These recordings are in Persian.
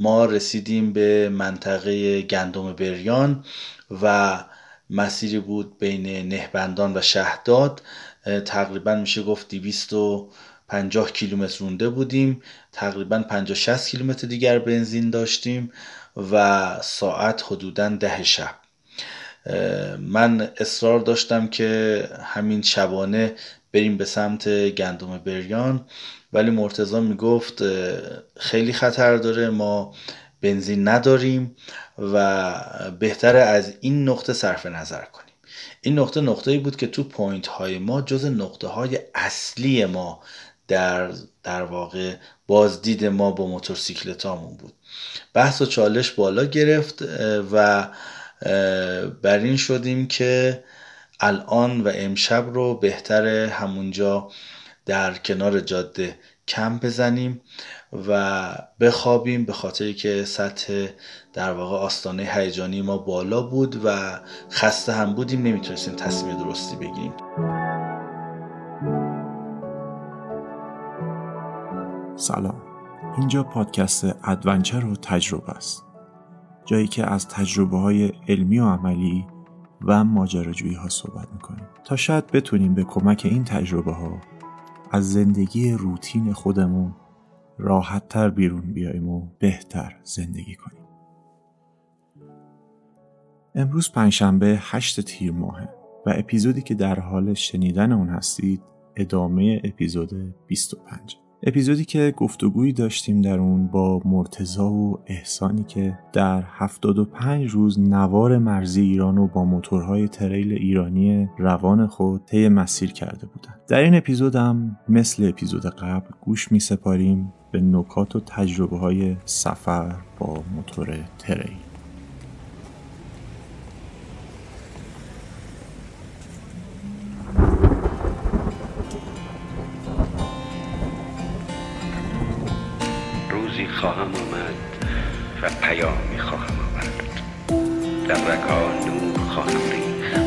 ما رسیدیم به منطقه گندم بریان و مسیری بود بین نهبندان و شهداد. تقریبا میشه گفت 250 کیلومتر رونده بودیم. تقریبا 50 60 کیلومتر دیگر بنزین داشتیم و ساعت حدودا ده شب. من اصرار داشتم که همین شبانه بریم به سمت گندم بریان. ولی مرتزا می‌گفت خیلی خطر داره ما بنزین نداریم و بهتره از این نقطه صرف نظر کنیم. این نقطه نقطه‌ای بود که تو پوینت های ما جز نقطه های اصلی ما در در واقع بازدید ما با موتورسیکلتامون بود. بحث و چالش بالا گرفت و بر این شدیم که الان و امشب رو بهتره همونجا در کنار جاده کم بزنیم و بخوابیم به خاطر که سطح در واقع آستانه هیجانی ما بالا بود و خسته هم بودیم نمی‌تونستیم تصمیم درستی بگیریم. سلام. اینجا پادکست ادونچر و تجربه است. جایی که از تجربه های علمی و عملی و ماجراجویی ها صحبت می‌کنیم. تا شاید بتونیم به کمک این تجربه ها از زندگی روتین خودمون راحت تر بیرون بیاییم و بهتر زندگی کنیم. امروز پنجشنبه هشت تیر ماهه و اپیزودی که در حال شنیدن اون هستید ادامه اپیزود 25 اپیزودی که گفتگویی داشتیم در اون با مرتزا و احسانی که در 75 روز نوار مرزی ایران رو با موتورهای تریل ایرانی روان خود طی مسیر کرده بودند. در این اپیزود هم مثل اپیزود قبل گوش می سپاریم به نکات و تجربه های سفر با موتور تریل. و پیامی خواهم آورد. در رکا نور خواهم ریخت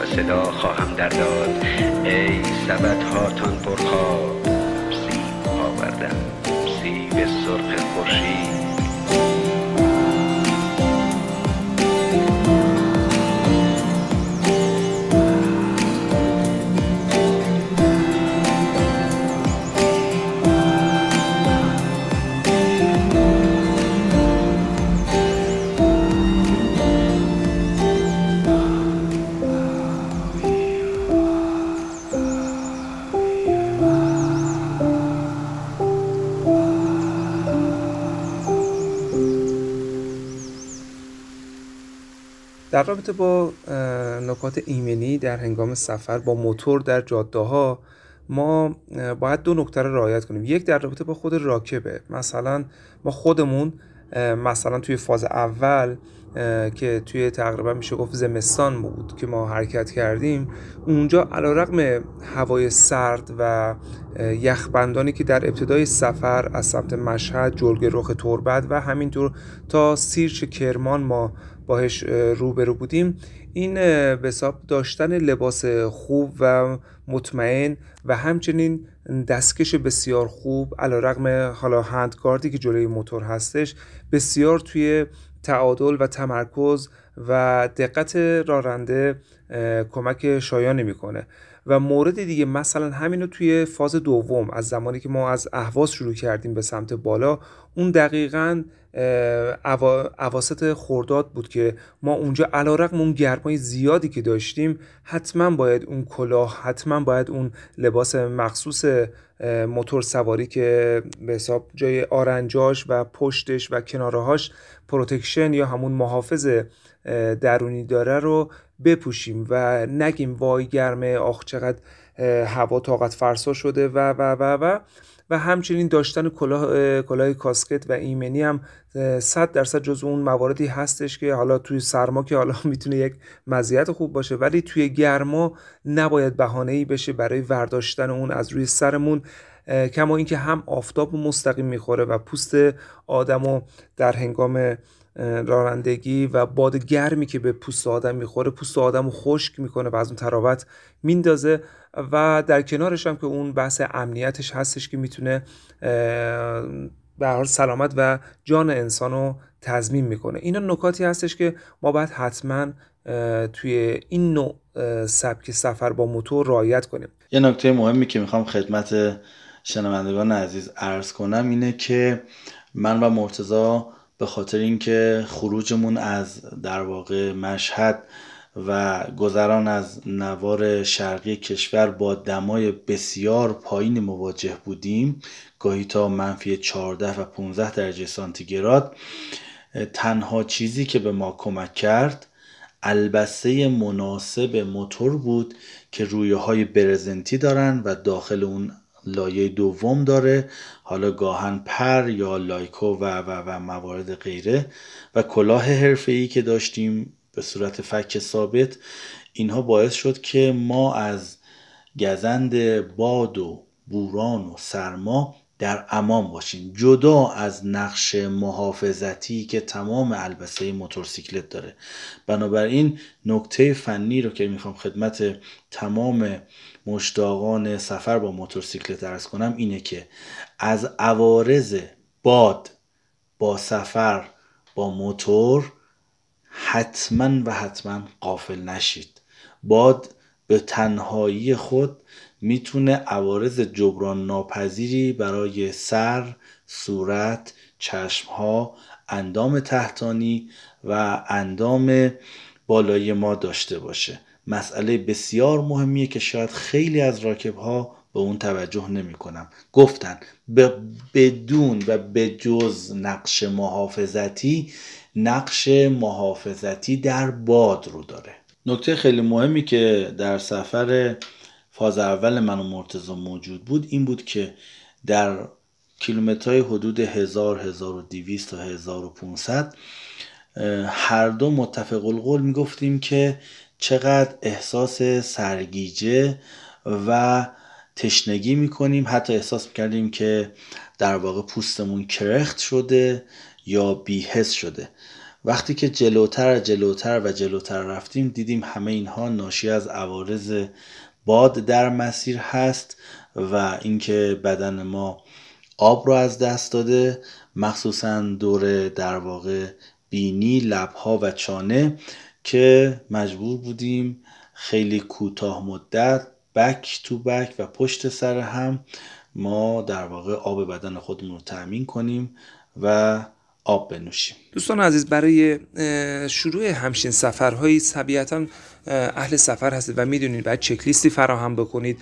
و صدا خواهم در داد. ای سبت هاتان پرخواب سیب آوردم. سیب سرخ خورشید. در رابطه با نکات ایمنی در هنگام سفر با موتور در جاده ها ما باید دو نکته رو رعایت کنیم. یک در رابطه با خود راکبه. مثلا ما خودمون مثلا توی فاز اول که توی تقریبا میشه گفت زمستان بود که ما حرکت کردیم اونجا علیرغم هوای سرد و یخبندانی که در ابتدای سفر از سمت مشهد جلگه رخ تربت و همینطور تا سیرچ کرمان ما باهش روبرو بودیم. این به حساب داشتن لباس خوب و مطمئن و همچنین دستکش بسیار خوب علا رقم حالا هندگاردی که جلوی موتور هستش بسیار توی تعادل و تمرکز و دقت راننده کمک شایانی می‌کنه. و مورد دیگه مثلا همین رو توی فاز دوم از زمانی که ما از اهواز شروع کردیم به سمت بالا اون دقیقا اواسط خورداد بود که ما اونجا علی‌رغم اون گرمای زیادی که داشتیم حتما باید اون کلاه حتما باید اون لباس مخصوص موتور سواری که به حساب جای آرنجاش و پشتش و کنارهاش protection یا همون محافظ درونی داره رو بپوشیم و نگیم وای گرمه آخ چقدر هوا طاقت فرسا شده و و و و. و همچنین داشتن کلاه کلاه کاسکت و ایمنی هم 100 درصد جز اون مواردی هستش که حالا توی سرما که حالا می‌تونه یک مزیت خوب باشه. ولی توی گرما نباید بهانه ای بشه برای ورداشتن اون از روی سرمون کما اینکه هم آفتاب مستقیم می‌خوره و پوست آدمو در هنگام رانندگی و باد گرمی که به پوست آدم می‌خوره پوست آدم رو خشک می‌کنه و از اون تراوت میندازه و در کنارش هم که اون بحث امنیتش هستش که می‌تونه به حال سلامت و جان انسان رو تضمین می‌کنه. اینا نکاتی هستش که ما باید حتما توی این نوع سبک سفر با موتور رعایت کنیم. یه نکته مهمی که می‌خوام خدمت شنوندگان عزیز عرض کنم اینه که من و مرتزا به خاطر اینکه خروجمون از در واقع مشهد و گذران از نوار شرقی کشور با دمای بسیار پایین مواجه بودیم گاهی تا منفی 14 و 15 درجه سانتیگراد تنها چیزی که به ما کمک کرد البسه مناسب موتور بود که رویه های برزنتی دارن و داخل اون لایه دوم داره. حالا گاهن پر یا لایکو و و و موارد غیره. و کلاه حرفه‌ای که داشتیم به صورت فک ثابت اینها باعث شد که ما از گزند باد و بوران و سرما در امان باشیم. جدا از نقش محافظتی که تمام البسه موتورسیکلت داره. بنابراین نکته فنی رو که می‌خوام خدمت تمام مشتاقان سفر با موتورسیکلت ارز کنم اینه که از عوارض باد با سفر با موتور حتما و حتما قافل نشید. باد به تنهایی خود می‌تونه عوارض جبران ناپذیری برای سر، صورت، چشمها، اندام تحتانی و اندام بالایی ما داشته باشه. مسئله بسیار مهمیه که شاید خیلی از راکب ها به اون توجه نمی کنم گفتن بدون و به جز نقش محافظتی نقش محافظتی در باد رو داره. نکته خیلی مهمی که در سفر فاز اول من و مرتزا موجود بود این بود که در کیلومترهای حدود 1000 1200 تا 1500 هر دو متفق القول می‌گفتیم که چقدر احساس سرگیجه و تشنگی می‌کنیم. حتی احساس می‌کردیم که در واقع پوستمون کرخت شده یا بیهس شده. وقتی که جلوتر جلوتر و جلوتر رفتیم دیدیم همه اینها ناشی از عوارض باد در مسیر هست و اینکه بدن ما آب رو از دست داده. مخصوصا دور در واقع بینی لبها و چانه. که مجبور بودیم خیلی کوتاه مدت بک تو بک و پشت سر هم ما در واقع آب بدن خودمون رو تأمین کنیم و آب بنوشیم. دوستان عزیز برای شروع همچین سفرهایی طبیعتا اهل سفر هستید و می‌دونید باید چکلیستی فراهم بکنید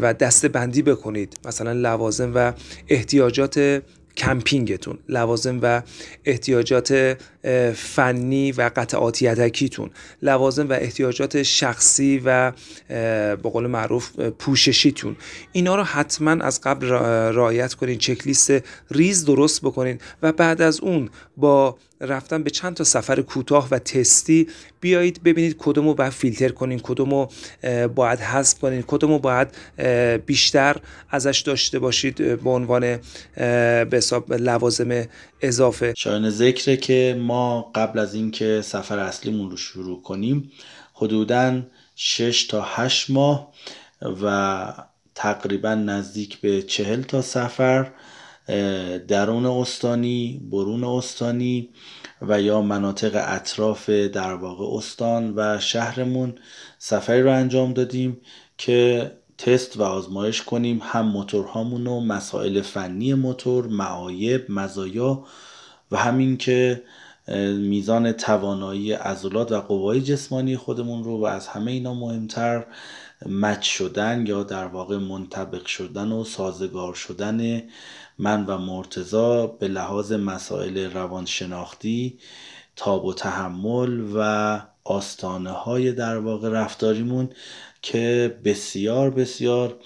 و دسته بندی بکنید. مثلا لوازم و احتیاجات کمپینگتون. لوازم و احتیاجات فنی و قطعاتی یدکیتون. لوازم و احتیاجات شخصی و به قول معروف پوششیتون. اینا رو حتما از قبل رعایت کنین چک لیست ریز درست بکنین و بعد از اون با رفتن به چند تا سفر کوتاه و تستی بیایید ببینید کدومو باید فیلتر کنین کدومو باید حذف کنین کدومو باید بیشتر ازش داشته باشید به عنوان به حساب لوازم اضافه. شایان ذکره که ما قبل از اینکه سفر اصلیمون رو شروع کنیم حدودا 6 تا 8 ماه و تقریبا نزدیک به چهل تا سفر درون استانی برون استانی و یا مناطق اطراف در واقع استان و شهرمون سفری رو انجام دادیم که تست و آزمایش کنیم هم موتورهامون و مسائل فنی موتور معایب مزایا و همین که میزان توانایی عضلات و قوای جسمانی خودمون رو و از همه اینا مهمتر مچ شدن یا در واقع منطبق شدن و سازگار شدن من و مرتزا به لحاظ مسائل روانشناختی تاب و تحمل و آستانه های در واقع رفتاریمون که بسیار بسیار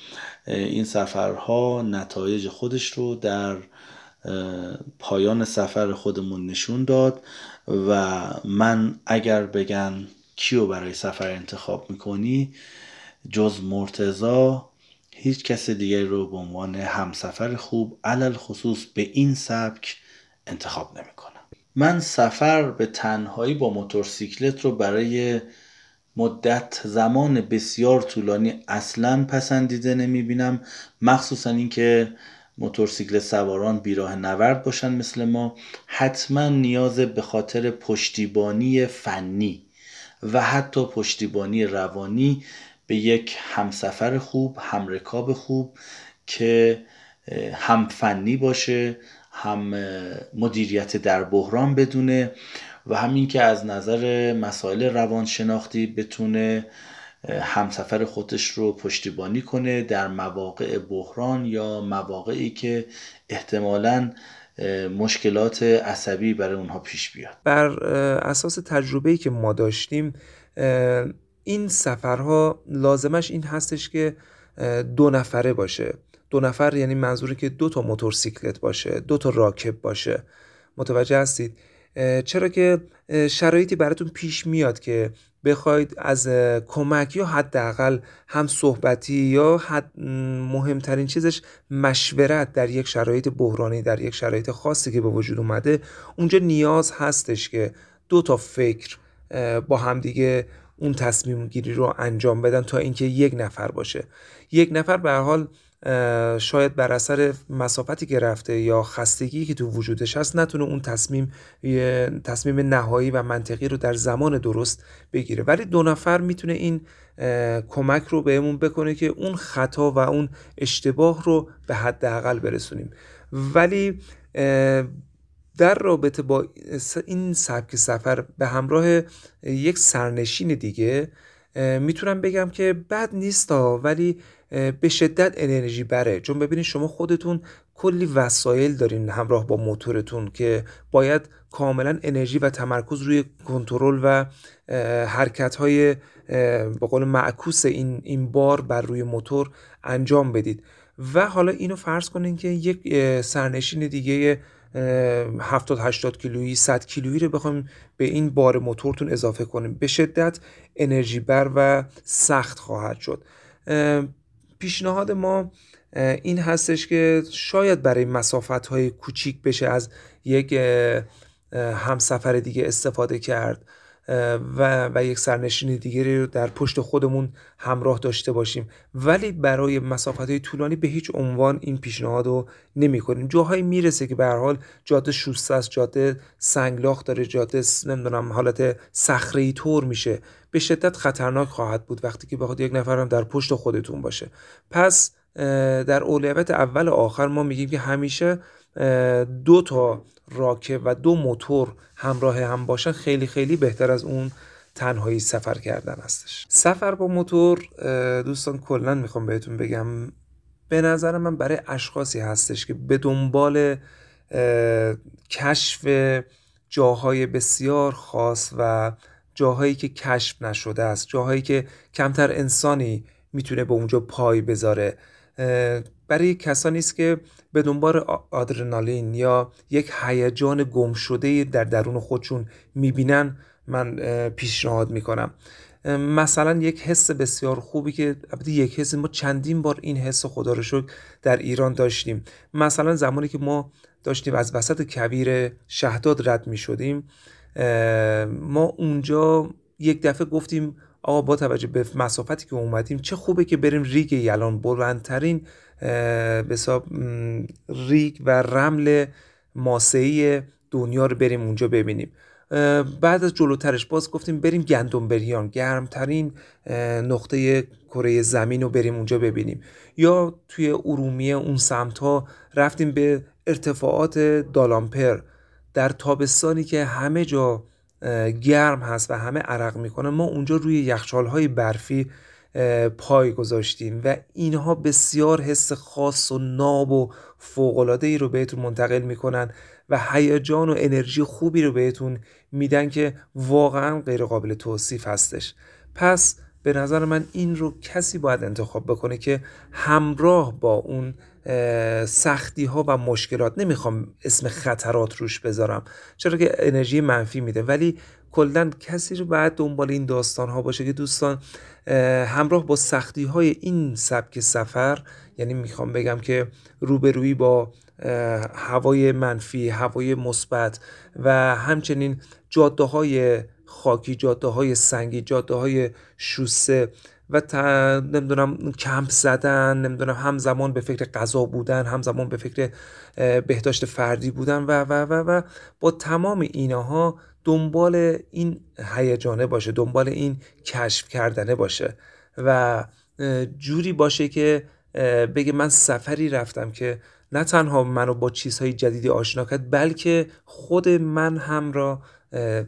این سفرها نتایج خودش رو در پایان سفر خودمون نشون داد و من اگر بگن کیو برای سفر انتخاب می‌کنی جز مرتزا هیچ کس دیگری رو به عنوان همسفر خوب علل خصوص به این سبک انتخاب نمی‌کنم. من سفر به تنهایی با موتورسیکلت رو برای مدت زمان بسیار طولانی اصلا پسندیده نمی بینم مخصوصا اینکه موتورسیکلت سواران بیراه نورد باشن مثل ما حتما نیاز به خاطر پشتیبانی فنی و حتی پشتیبانی روانی به یک همسفر خوب همرکاب خوب که هم فنی باشه هم مدیریت در بحران بدونه و همین که از نظر مسائل روانشناختی بتونه همسفر خودش رو پشتیبانی کنه در مواقع بحران یا مواقعی که احتمالا مشکلات عصبی برای اونها پیش بیاد. بر اساس تجربه‌ای که ما داشتیم این سفرها لازمش این هستش که دو نفره باشه. دو نفر یعنی منظوری که دو تا موتورسیکلت باشه دو تا راکب باشه. متوجه هستید؟ چرا که شرایطی براتون پیش میاد که بخواید از کمک یا حداقل هم صحبتی یا حد مهمترین چیزش مشورت در یک شرایط بحرانی در یک شرایط خاصی که به وجود اومده. اونجا نیاز هستش که دو تا فکر با همدیگه اون تصمیم گیری رو انجام بدن تا اینکه یک نفر باشه. یک نفر به حال شاید بر اثر مسافتی که رفته یا خستگی که تو وجودش هست نتونه اون تصمیم تصمیم نهایی و منطقی رو در زمان درست بگیره. ولی دو نفر می‌تونه این کمک رو بهمون بکنه که اون خطا و اون اشتباه رو به حداقل برسونیم. ولی در رابطه با این سبک سفر به همراه یک سرنشین دیگه می‌تونم بگم که بد نیست ولی به شدت انرژی بره. چون ببینید شما خودتون کلی وسایل دارین همراه با موتورتون که باید کاملا انرژی و تمرکز روی کنترل و حرکت های به قول معکوس این این بار بر روی موتور انجام بدید. و حالا اینو فرض کنین که یک سرنشین دیگه 70 80 کیلویی 100 کیلویی رو بخوایم به این بار موتورتون اضافه کنیم. به شدت انرژی بر و سخت خواهد شد. پیشنهاد ما این هستش که شاید برای مسافت های کوچیک بشه از یک همسفر دیگه استفاده کرد و, و یک سرنشین دیگری رو در پشت خودمون همراه داشته باشیم. ولی برای مسافت های طولانی به هیچ عنوان این پیشنهاد رو نمی کنیم جاهایی می‌رسه که به حال جاده شوسته است جاده سنگلاخ داره جاده نمی‌دونم حالت صخره طور میشه. به شدت خطرناک خواهد بود وقتی که بخواد یک نفر هم در پشت خودتون باشه. پس در اولویت اول آخر ما میگیم که همیشه دو تا راکب و دو موتور همراه هم باشن خیلی خیلی بهتر از اون تنهایی سفر کردن هستش. سفر با موتور دوستان کلا می‌خوام بهتون بگم به نظر من برای اشخاصی هستش که به دنبال کشف جاهای بسیار خاص و جاهایی که کشف نشده است جاهایی که کمتر انسانی می‌تونه به اونجا پای بذاره. برای کسانی است که به دنبال آدرنالین یا یک هیجان گم شده در درون خودشون می‌بینن من پیشنهاد می‌کنم. مثلا یک حس بسیار خوبی که البته یک حس ما چندین بار این حس خدا رو شکر در ایران داشتیم. مثلا زمانی که ما داشتیم از وسط کویر شهداد رد می شدیم ما اونجا یک دفعه گفتیم آقا با توجه به مسافتی که اومدیم چه خوبه که بریم ریگ یلان. بلندترین به ریگ و رمل ماسهی دنیا رو بریم اونجا ببینیم. بعد از جلوترش باز گفتیم بریم گندم بریان. گرمترین نقطه کره زمین رو بریم اونجا ببینیم. یا توی ارومیه اون سمت ها رفتیم به ارتفاعات دالامپر. در تابستانی که همه جا گرم هست و همه عرق می‌کنه ما اونجا روی یخچال های برفی پای گذاشتیم و اینها بسیار حس خاص و ناب و فوقلاده ای رو بهتون منتقل می‌کنن و هیجان و انرژی خوبی رو بهتون میدن که واقعا غیر قابل توصیف هستش. پس به نظر من این رو کسی باید انتخاب بکنه که همراه با اون سختی ها و مشکلات. نمی‌خوام اسم خطرات روش بذارم. چرا که انرژی منفی میده. ولی کلا کسی رو باید دنبال این داستان ها باشه که دوستان همراه با سختی های این سبک سفر یعنی می‌خوام بگم که روبرویی با هوای منفی هوای مثبت و همچنین جاده های خاکی جاده های سنگی جاده های شوسه و نمی‌دونم کمپ زدن نمی‌دونم همزمان به فکر غذا بودن همزمان به فکر بهداشت فردی بودن و و و و با تمام اینها دنبال این هیجانه باشه دنبال این کشف کردنه باشه و جوری باشه که بگه من سفری رفتم که نه تنها منو با چیزهای جدیدی آشنا کرد بلکه خود من هم را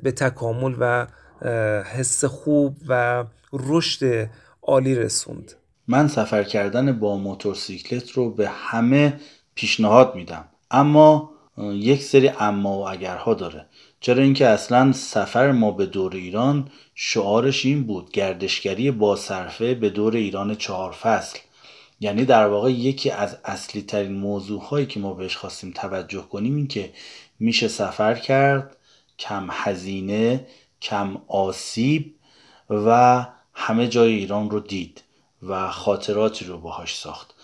به تکامل و حس خوب و رشد عالی رسوند. من سفر کردن با موتورسیکلت رو به همه پیشنهاد میدم. اما یک سری اما و اگرها داره. چرا اینکه اصلا سفر ما به دور ایران شعارش این بود گردشگری با صرفه به دور ایران چهار فصل. یعنی در واقع یکی از اصلی ترین موضوع هایی که ما بهش خواستیم توجه کنیم این که میشه سفر کرد کم هزینه کم آسیب و همه جای ایران رو دید و خاطراتی رو باهاش ساخت.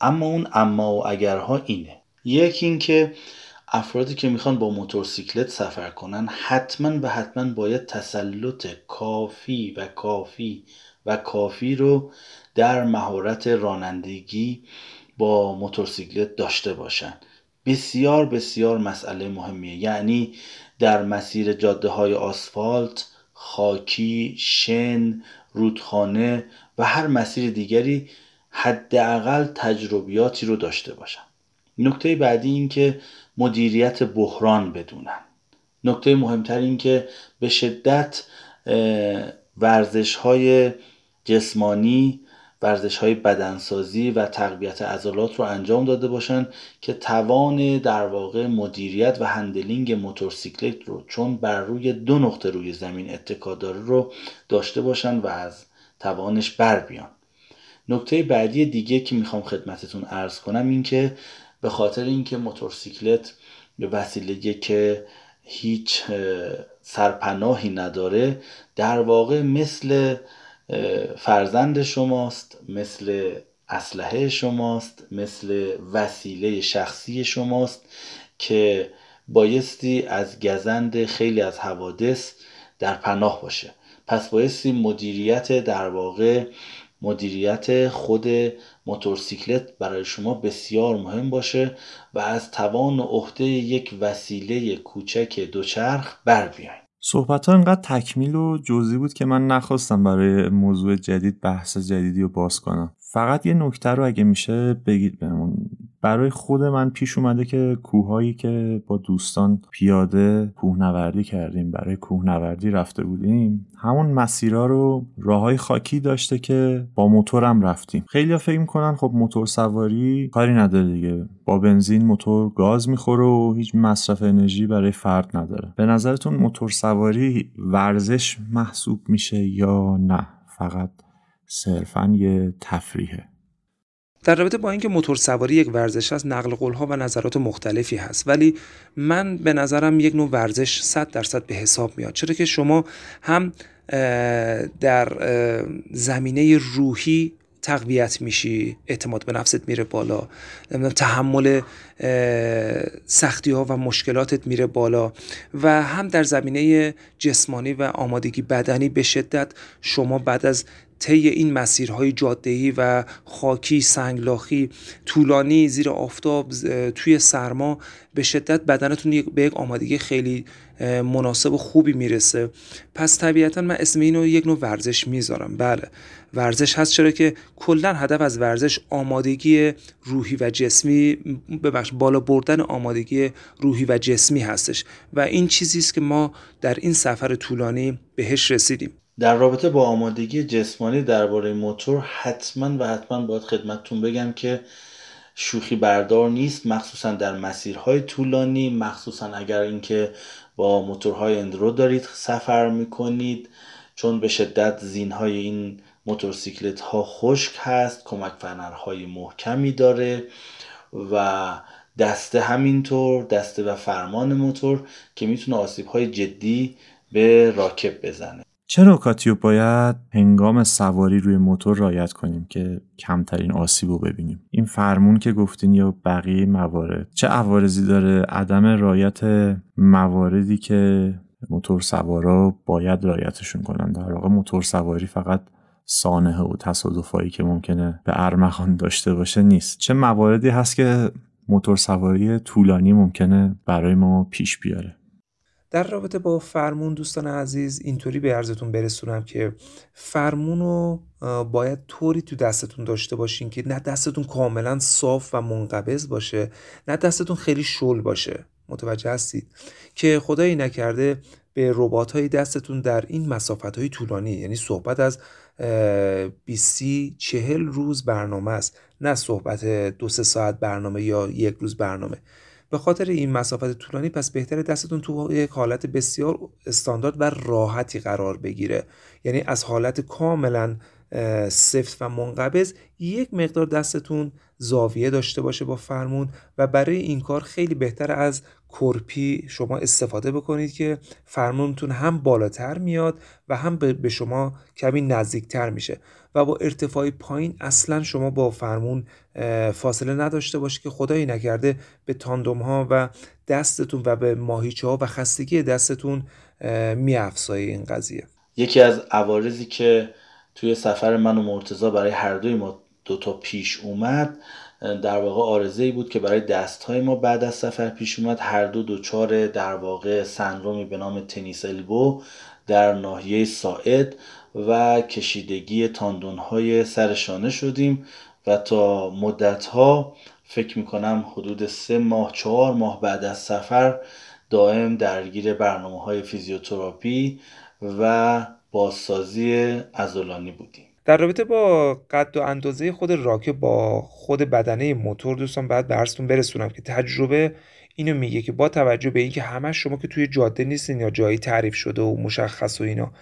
اما اون اما و اگرها اینه. یکی اینکه افرادی که می‌خوان با موتورسیکلت سفر کنن حتما و حتما باید تسلط کافی و کافی و کافی رو در مهارت رانندگی با موتورسیکلت داشته باشن. بسیار بسیار مسئله مهمیه. یعنی در مسیر جاده های آسفالت خاکی شن رودخانه و هر مسیر دیگری حداقل تجربیاتی رو داشته باشن. نکته بعدی این که مدیریت بحران بدونن. نکته مهمتر این که به شدت ورزش های جسمانی ورزش های بدنسازی و تقویت عضلات رو انجام داده باشن که توان در واقع مدیریت و هندلینگ موتورسیکلت رو چون بر روی دو نقطه روی زمین اتکا داره رو داشته باشن و از توانش بر بیان. نکته بعدی دیگه که می‌خوام خدمتتون ارز کنم این که به خاطر اینکه موتورسیکلت به وسیله که هیچ سرپناهی نداره در واقع مثل فرزند شماست مثل اسلحه شماست مثل وسیله شخصی شماست که بایستی از گزند خیلی از حوادث در پناه باشه. پس بایستی مدیریت در واقع مدیریت خود موتورسیکلت برای شما بسیار مهم باشه و از توان و عهده یک وسیله کوچک دوچرخ بر بیاین. صحبت ها انقدر تکمیل و جزئی بود که من نخواستم برای موضوع جدید بحث جدیدی رو باز کنم. فقط یه نکته رو اگه میشه بگید بهمون. برای خود من پیش اومده که کوههایی که با دوستان پیاده کوهنوردی کردیم برای کوهنوردی رفته بودیم همون مسیرها رو راههای خاکی داشته که با موتورم رفتیم. خیلی فکر می‌کنن خب موتور سواری کاری نداره دیگه. با بنزین موتور گاز می‌خوره و هیچ مصرف انرژی برای فرد نداره. به نظرتون موتور سواری ورزش محسوب میشه یا نه؟ فقط صرفا یه تفریحه. در رابطه با اینکه موتور سواری یک ورزش است نقل قولها و نظرات مختلفی هست ولی من به نظرم یک نوع ورزش 100 درصد به حساب میاد. چرا که شما هم در زمینه روحی تقویت میشی اعتماد به نفست میره بالا تحمل سختی ها و مشکلاتت میره بالا و هم در زمینه جسمانی و آمادگی بدنی به شدت شما بعد از طی این مسیرهای جادهی و خاکی سنگلاخی طولانی زیر آفتاب توی سرما به شدت بدنتون به یک آمادگی خیلی مناسب و خوبی می‌رسه. پس طبیعتا من اسم اینو یک نوع ورزش می‌ذارم. بله. ورزش هست چرا که کلا هدف از ورزش آمادگی روحی و جسمی ببخش بالا بردن آمادگی روحی و جسمی هستش. و این چیزی است که ما در این سفر طولانی بهش رسیدیم. در رابطه با آمادگی جسمانی درباره موتور حتما و حتما باید خدمتتون بگم که شوخی بردار نیست مخصوصا در مسیرهای طولانی مخصوصا اگر اینکه با موتورهای اندرو دارید سفر می‌کنید چون به شدت زینهای این موتورسیکلت ها خشک هست کمک فنرهای محکمی داره و دسته همینطور دسته و فرمان موتور که می‌تونه آسیب های جدی به راکب بزنه. چه نکاتی رو باید هنگام سواری روی موتور رایت کنیم که کمترین آسیب رو ببینیم؟ این فرمون که گفتین یا بقیه موارد؟ چه عوارضی داره؟ عدم رایت مواردی که موتور سوارا باید رایتشون کنن. در واقع موتور سواری فقط سانحه و تصادفایی که ممکنه به ارمغان داشته باشه نیست. چه مواردی هست که موتور سواری طولانی ممکنه برای ما پیش بیاره؟ در رابطه با فرمون دوستان عزیز اینطوری به عرضتون برسونم که فرمون رو باید طوری تو دستتون داشته باشین که نه دستتون کاملا صاف و منقبض باشه نه دستتون خیلی شل باشه. متوجه هستید؟ که خدایی نکرده به ربات های دستتون در این مسافت های طولانی یعنی صحبت از 20 چهل روز برنامه است نه صحبت دو سه ساعت برنامه یا یک روز برنامه. به خاطر این مسافت طولانی پس بهتره دستتون تو یک حالت بسیار استاندارد و راحتی قرار بگیره. یعنی از حالت کاملا سفت و منقبض یک مقدار دستتون زاویه داشته باشه با فرمون و برای این کار خیلی بهتر از کرپی شما استفاده بکنید که فرمونتون هم بالاتر میاد و هم به شما کمی نزدیکتر میشه. و با ارتفاع پایین اصلا شما با فرمون فاصله نداشته باشید که خدایی نکرده به تاندوم ها و دستتون و به ماهیچه ها و خستگی دستتون میافزایه این قضیه. یکی از عوارضی که توی سفر من و مرتزا برای هر دوی ما دوتا پیش اومد در واقع آرزه ای بود که برای دست های ما بعد از سفر پیش اومد هر دو دوچار در واقع سندرومی به نام تنیس البو در ناحیه ساعد. و کشیدگی تاندون های سرشانه شدیم و تا مدت ها فکر می‌کنم حدود سه ماه چهار ماه بعد از سفر دائم درگیر برنامه های فیزیوتراپی و بازسازی ازولانی بودیم. در رابطه با قد و اندازه خود راکه با خود بدنه موتور دوستان بعد به برسونم که تجربه اینو میگه که با توجه به اینکه همه شما که توی جاده نیستین یا جایی تعریف شده و مشخص و اینا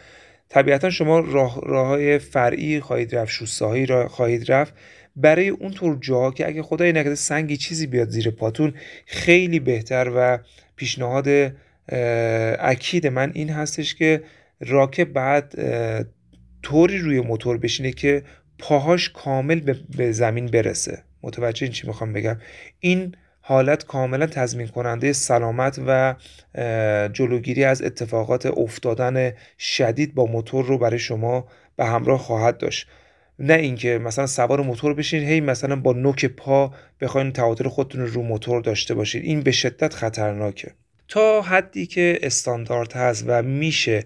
طبیعتا شما راه های فرعی خواهید رفت شوستهایی را خواهید رفت. برای اون طور جاها که اگه خدای نکرده سنگی چیزی بیاد زیر پاتون خیلی بهتر و پیشنهاد اکید من این هستش که راکه بعد طوری روی موتور بشینه که پاهاش کامل به زمین برسه. متوجه این چی می‌خوام بگم؟ این حالت کاملا تضمین کننده سلامت و جلوگیری از اتفاقات افتادن شدید با موتور رو برای شما به همراه خواهد داشت. نه اینکه مثلا سوار موتور بشین هی مثلا با نوک پا بخواین تعادل خودتون رو موتور داشته باشید این به شدت خطرناکه. تا حدی که استاندارد هست و میشه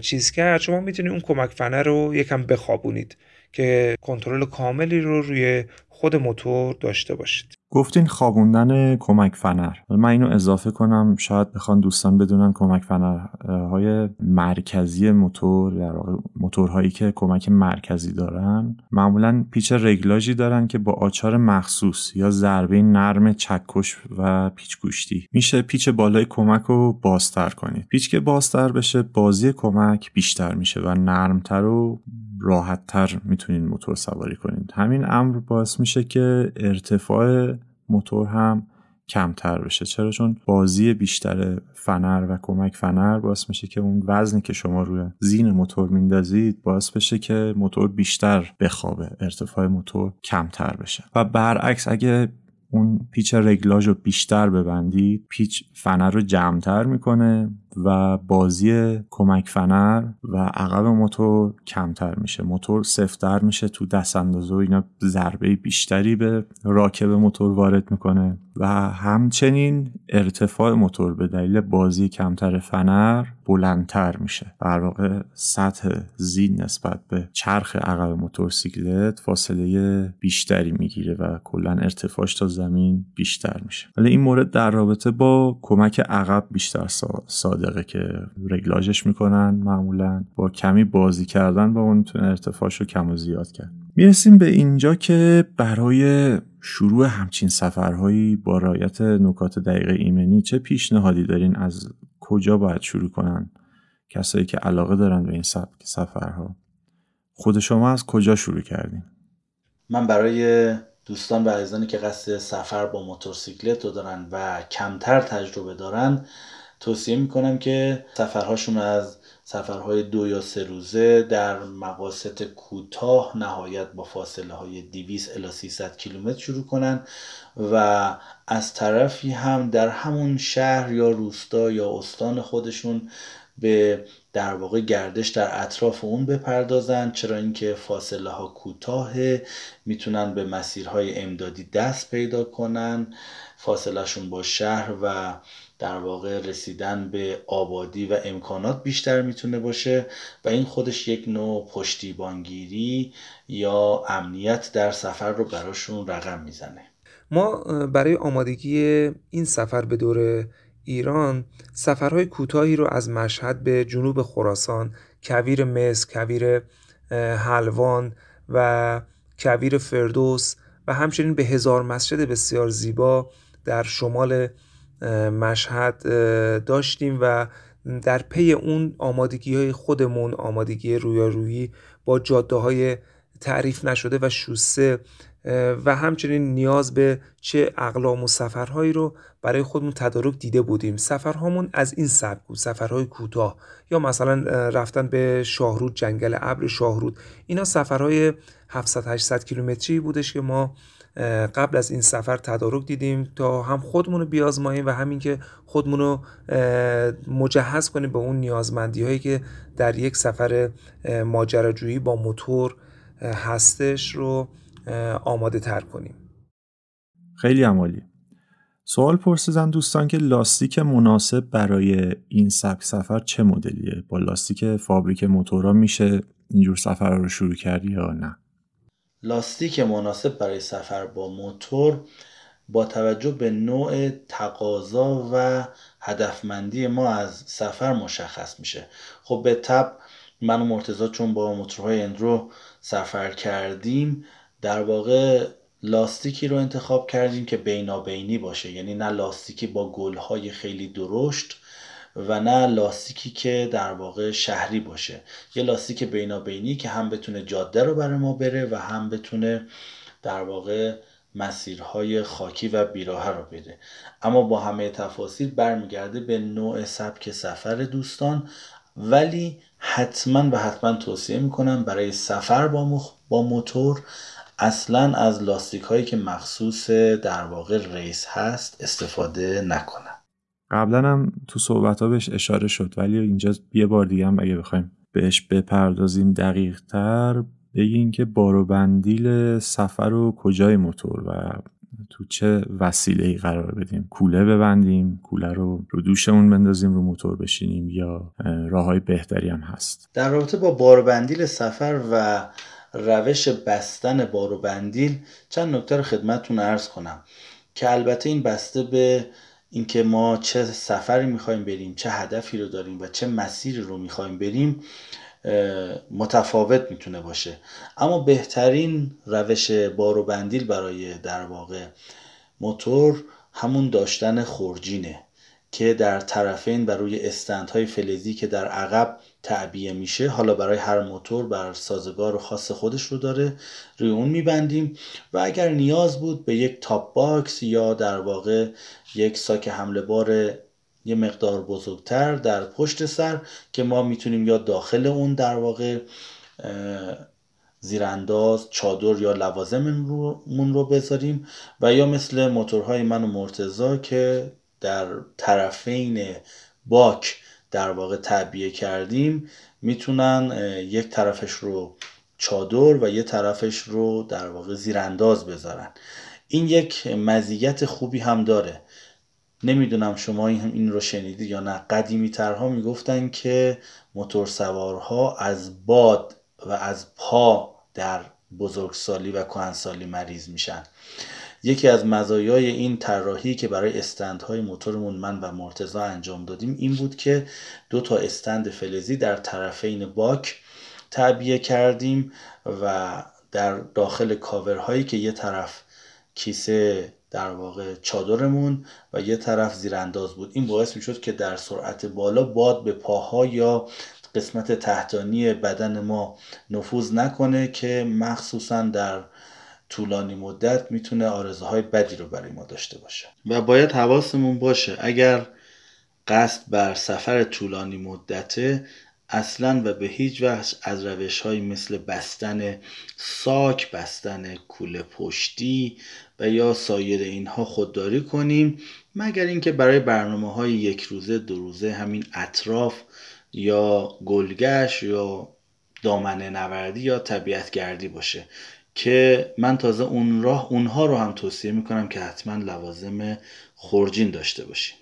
چیز کرد شما می‌تونید اون کمک فنر رو یکم بخوابونید که کنترل کاملی رو روی خود موتور داشته باشید. گفتین خوابوندن کمک فنر. من اینو اضافه کنم شاید بخوان دوستان بدونن کمک فنرهای مرکزی موتور در واقع موتورهایی که کمک مرکزی دارن معمولا پیچ رگلاژی دارن که با آچار مخصوص یا ضربه نرم چکش و پیچ گوشتی. میشه پیچ بالای کمک رو بازتر کنید. پیچ که بازتر بشه بازی کمک بیشتر میشه و نرمتر و راحتتر می‌تونید موتور سواری کنید. همین امر باعث میشه که ارتفاع موتور هم کمتر بشه. چرا؟ چون بازی بیشتر فنر و کمک فنر باعث میشه که اون وزنی که شما روی زین موتور میندازید باعث بشه که موتور بیشتر بخوابه ارتفاع موتور کمتر بشه. و برعکس اگه اون پیچ رگلاژ رو بیشتر ببندید پیچ فنر رو جمعتر می‌کنه. و بازی کمک فنر و عقب موتور کمتر میشه. موتور سفتر میشه تو دست اندازه و اینا ضربه بیشتری به راکب موتور وارد می‌کنه و همچنین ارتفاع موتور به دلیل بازی کمتر فنر بلندتر میشه. در واقع سطح زین نسبت به چرخ عقب موتورسیکلت فاصله بیشتری می‌گیره و کلا ارتفاعش تا زمین بیشتر میشه. ولی این مورد در رابطه با کمک عقب بیشتر صادقه که رگلاژش می‌کنن معمولا با کمی بازی کردن با اون می‌تونه ارتفاعش رو کم و زیاد کرد. می‌رسیم به اینجا که برای شروع همچین سفرهایی با رایت نکات دقیق ایمنی چه پیشنهادی دارین؟ از کجا باید شروع کنن کسایی که علاقه دارن به این سبک سفرها؟ خود شما از کجا شروع کردین؟ من برای دوستان و عزیزانی که قصد سفر با موتورسیکلت رو دارن و کمتر تجربه دارن توصیه می‌کنم که سفرهاشون از سفرهای دو یا سه روزه در مقاصد کوتاه نهایت با فاصله های 200 الی 300 کیلومتر شروع کنن و از طرفی هم در همون شهر یا روستا یا استان خودشون به در واقع گردش در اطراف اون بپردازن چرا اینکه فاصله ها کوتاهه می‌تونن به مسیرهای امدادی دست پیدا کنن فاصلهشون با شهر و در واقع رسیدن به آبادی و امکانات بیشتر می‌تونه باشه و این خودش یک نوع پشتیبانگیری یا امنیت در سفر رو براشون رقم می‌زنه. ما برای آمادگی این سفر به دور ایران سفرهای کوتاهی رو از مشهد به جنوب خراسان کویر مصر کویر حلوان و کویر فردوس و همچنین به هزار مسجد بسیار زیبا در شمال مشهد داشتیم و در پی اون آمادگی های خودمون آمادگی رویارویی با جاده های تعریف نشده و شوسه و همچنین نیاز به چه اقلام و سفرهایی رو برای خودمون تدارک دیده بودیم. سفرهامون از این سبک بود سفرهای کوتاه. یا مثلا رفتن به شاهرود جنگل ابر شاهرود. اینا سفرهای 700 800 کیلومتری بودش که ما قبل از این سفر تدارک دیدیم تا هم خودمون رو بیازماییم و همین که خودمون رو مجهز کنیم به اون نیازمندی هایی که در یک سفر ماجراجویی با موتور هستش رو آماده تر کنیم. خیلی عمالی. سوال پرسیدن دوستان که لاستیک مناسب برای این سبک سفر چه مدلیه؟ با لاستیک فابریک موتورا میشه اینجور سفر رو شروع کردی یا نه؟ لاستیک مناسب برای سفر با موتور با توجه به نوع تقاضا و هدفمندی ما از سفر مشخص میشه. خب به تب من و مرتزا چون با موتورهای اندرو سفر کردیم در واقع لاستیکی رو انتخاب کردیم که بینابینی باشه. یعنی نه لاستیکی با گلهای خیلی درشت و نه لاستیکی که در واقع شهری باشه. یه لاستیک بینابینی که هم بتونه جاده رو برای ما بره و هم بتونه در واقع مسیرهای خاکی و بیراه رو بده. اما با همه تفاصیل برمیگرده به نوع سبک سفر دوستان ولی حتما و حتما توصیه می‌کنم برای سفر با, مخ... با موتور اصلا از لاستیک هایی که مخصوص در واقع ریس هست استفاده نکنم. قبلا هم تو صحبت ها بهش اشاره شد ولی اینجا یه بار دیگه هم اگه بخوایم بهش بپردازیم دقیق تر بگین که بارو بندیل سفر و کجای موتور و تو چه وسیله ای قرار بدیم؟ کوله ببندیم؟ کوله رو رو دوشمون بندازیم رو موتور بشینیم یا راه های بهتری هم هست؟ در رابطه با بارو بندیل سفر و روش بستن بارو بندیل چند نکته رو خدمتتون ارز کنم که البته این بسته به اینکه ما چه سفری می‌خوایم بریم چه هدفی رو داریم و چه مسیری رو می‌خوایم بریم متفاوت می‌تونه باشه. اما بهترین روش بارو بندیل برای در واقع موتور همون داشتن خورجینه که در طرفین بر روی استندهای فلزی که در عقب تعبیه میشه. حالا برای هر موتور بر سازگار و خاص خودش رو داره. روی اون میبندیم. و اگر نیاز بود به یک top box یا در واقع یک ساک حمل بار یه مقدار بزرگتر در پشت سر که ما می‌تونیم یا داخل اون در واقع زیرانداز چادر یا لوازممون رو بذاریم. و یا مثل موتورهای من و مرتضی که در طرفین باک در واقع تعبیه کردیم می‌تونن یک طرفش رو چادر و یه طرفش رو در واقع زیرانداز بذارن. این یک مزیت خوبی هم داره. نمی‌دونم شما این رو شنیدید یا نه. قدیمی ترها می‌گفتن که موتور سوارها از باد و از پا در بزرگسالی و کهنسالی مریض میشن. یکی از مزایای این طراحی که برای استندهای موتورمون من و مرتزا انجام دادیم این بود که دو تا استند فلزی در طرفین باک تعبیه کردیم و در داخل کاورهایی که یه طرف کیسه در واقع چادرمون و یه طرف زیرانداز بود. این باعث می شد که در سرعت بالا باد به پاها یا قسمت تحتانی بدن ما نفوذ نکنه که مخصوصا در طولانی مدت می‌تونه آرزوهای بدی رو برای ما داشته باشه. و باید حواسمون باشه اگر قصد بر سفر طولانی مدته اصلا و به هیچ وجه از روش های مثل بستن ساک بستن کوله پشتی و یا سایر اینها خودداری کنیم مگر اینکه برای برنامه های یک روزه دو روزه همین اطراف یا گلگش یا دامنه نوردی یا طبیعت گردی باشه. که من تازه اون راه اونها رو هم توصیه می‌کنم که حتما لوازم خورجین داشته باشین.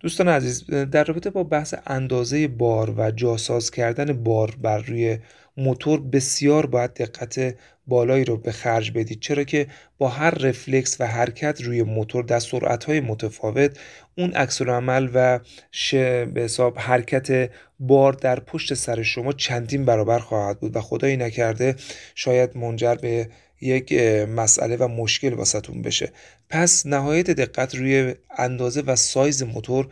دوستان عزیز در رابطه با بحث اندازه بار و جاساز کردن بار بر روی موتور بسیار باید دقت بالایی رو به خرج بدید. چرا که با هر رفلکس و حرکت روی موتور در های متفاوت اون عکس عمل و به حساب حرکت بار در پشت سر شما چندین برابر خواهد بود و خدایی نکرده شاید منجر به یک مسئله و مشکل واسه‌تون بشه. پس نهایت دقت روی اندازه و سایز موتور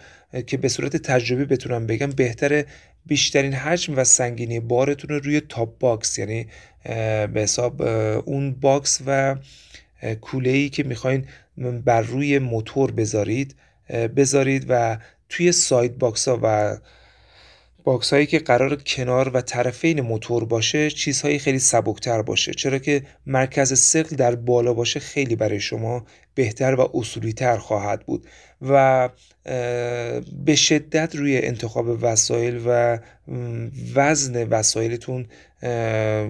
که به صورت تجربی بتونم بگم بهتره بیشترین حجم و سنگینی بارتون رو روی top box یعنی به حساب اون box و کوله ای که می‌خواین بر روی موتور بذارید. بذارید و توی side box ها و box هایی که قرار کنار و طرفین موتور باشه چیزهایی خیلی سبکتر باشه چرا که مرکز ثقل در بالا باشه خیلی برای شما بهتر و اصولی تر خواهد بود و به شدت روی انتخاب وسایل و وزن وسایلتون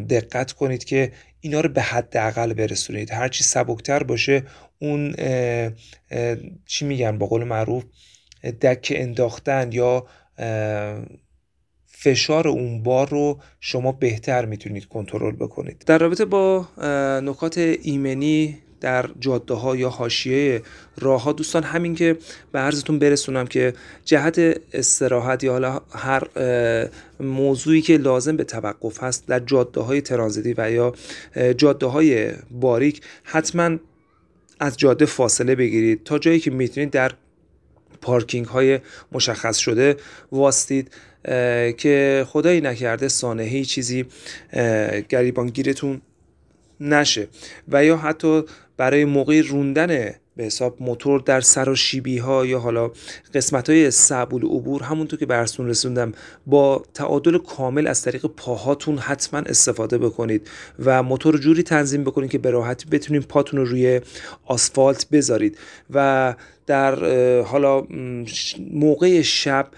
دقت کنید که اینا رو به حداقل برسونید. هرچی سبکتر باشه اون چی میگن؟ با قول معروف دک انداختن یا فشار اون بار رو شما بهتر می‌تونید کنترل بکنید. در رابطه با نکات ایمنی در جاده ها یا حاشیه راه ها دوستان همین که به عرضتون برسونم که جهت استراحت یا حالا هر موضوعی که لازم به توقف هست در جاده های ترانزیتی و یا جاده های باریک حتما از جاده فاصله بگیرید تا جایی که می‌تونید در پارکینگ های مشخص شده واستید. که خدایی نکرده سانحه چیزی گریبانگیرتون نشه. و یا حتی برای موقع روندن به حساب موتور در سراشیبی ها یا حالا قسمت های سبول عبور همونطور که برسون رسوندم با تعادل کامل از طریق پاهاتون حتما استفاده بکنید و موتور جوری تنظیم بکنید که به راحتی بتونید پاتون رو روی آسفالت بذارید. و در حالا موقع شب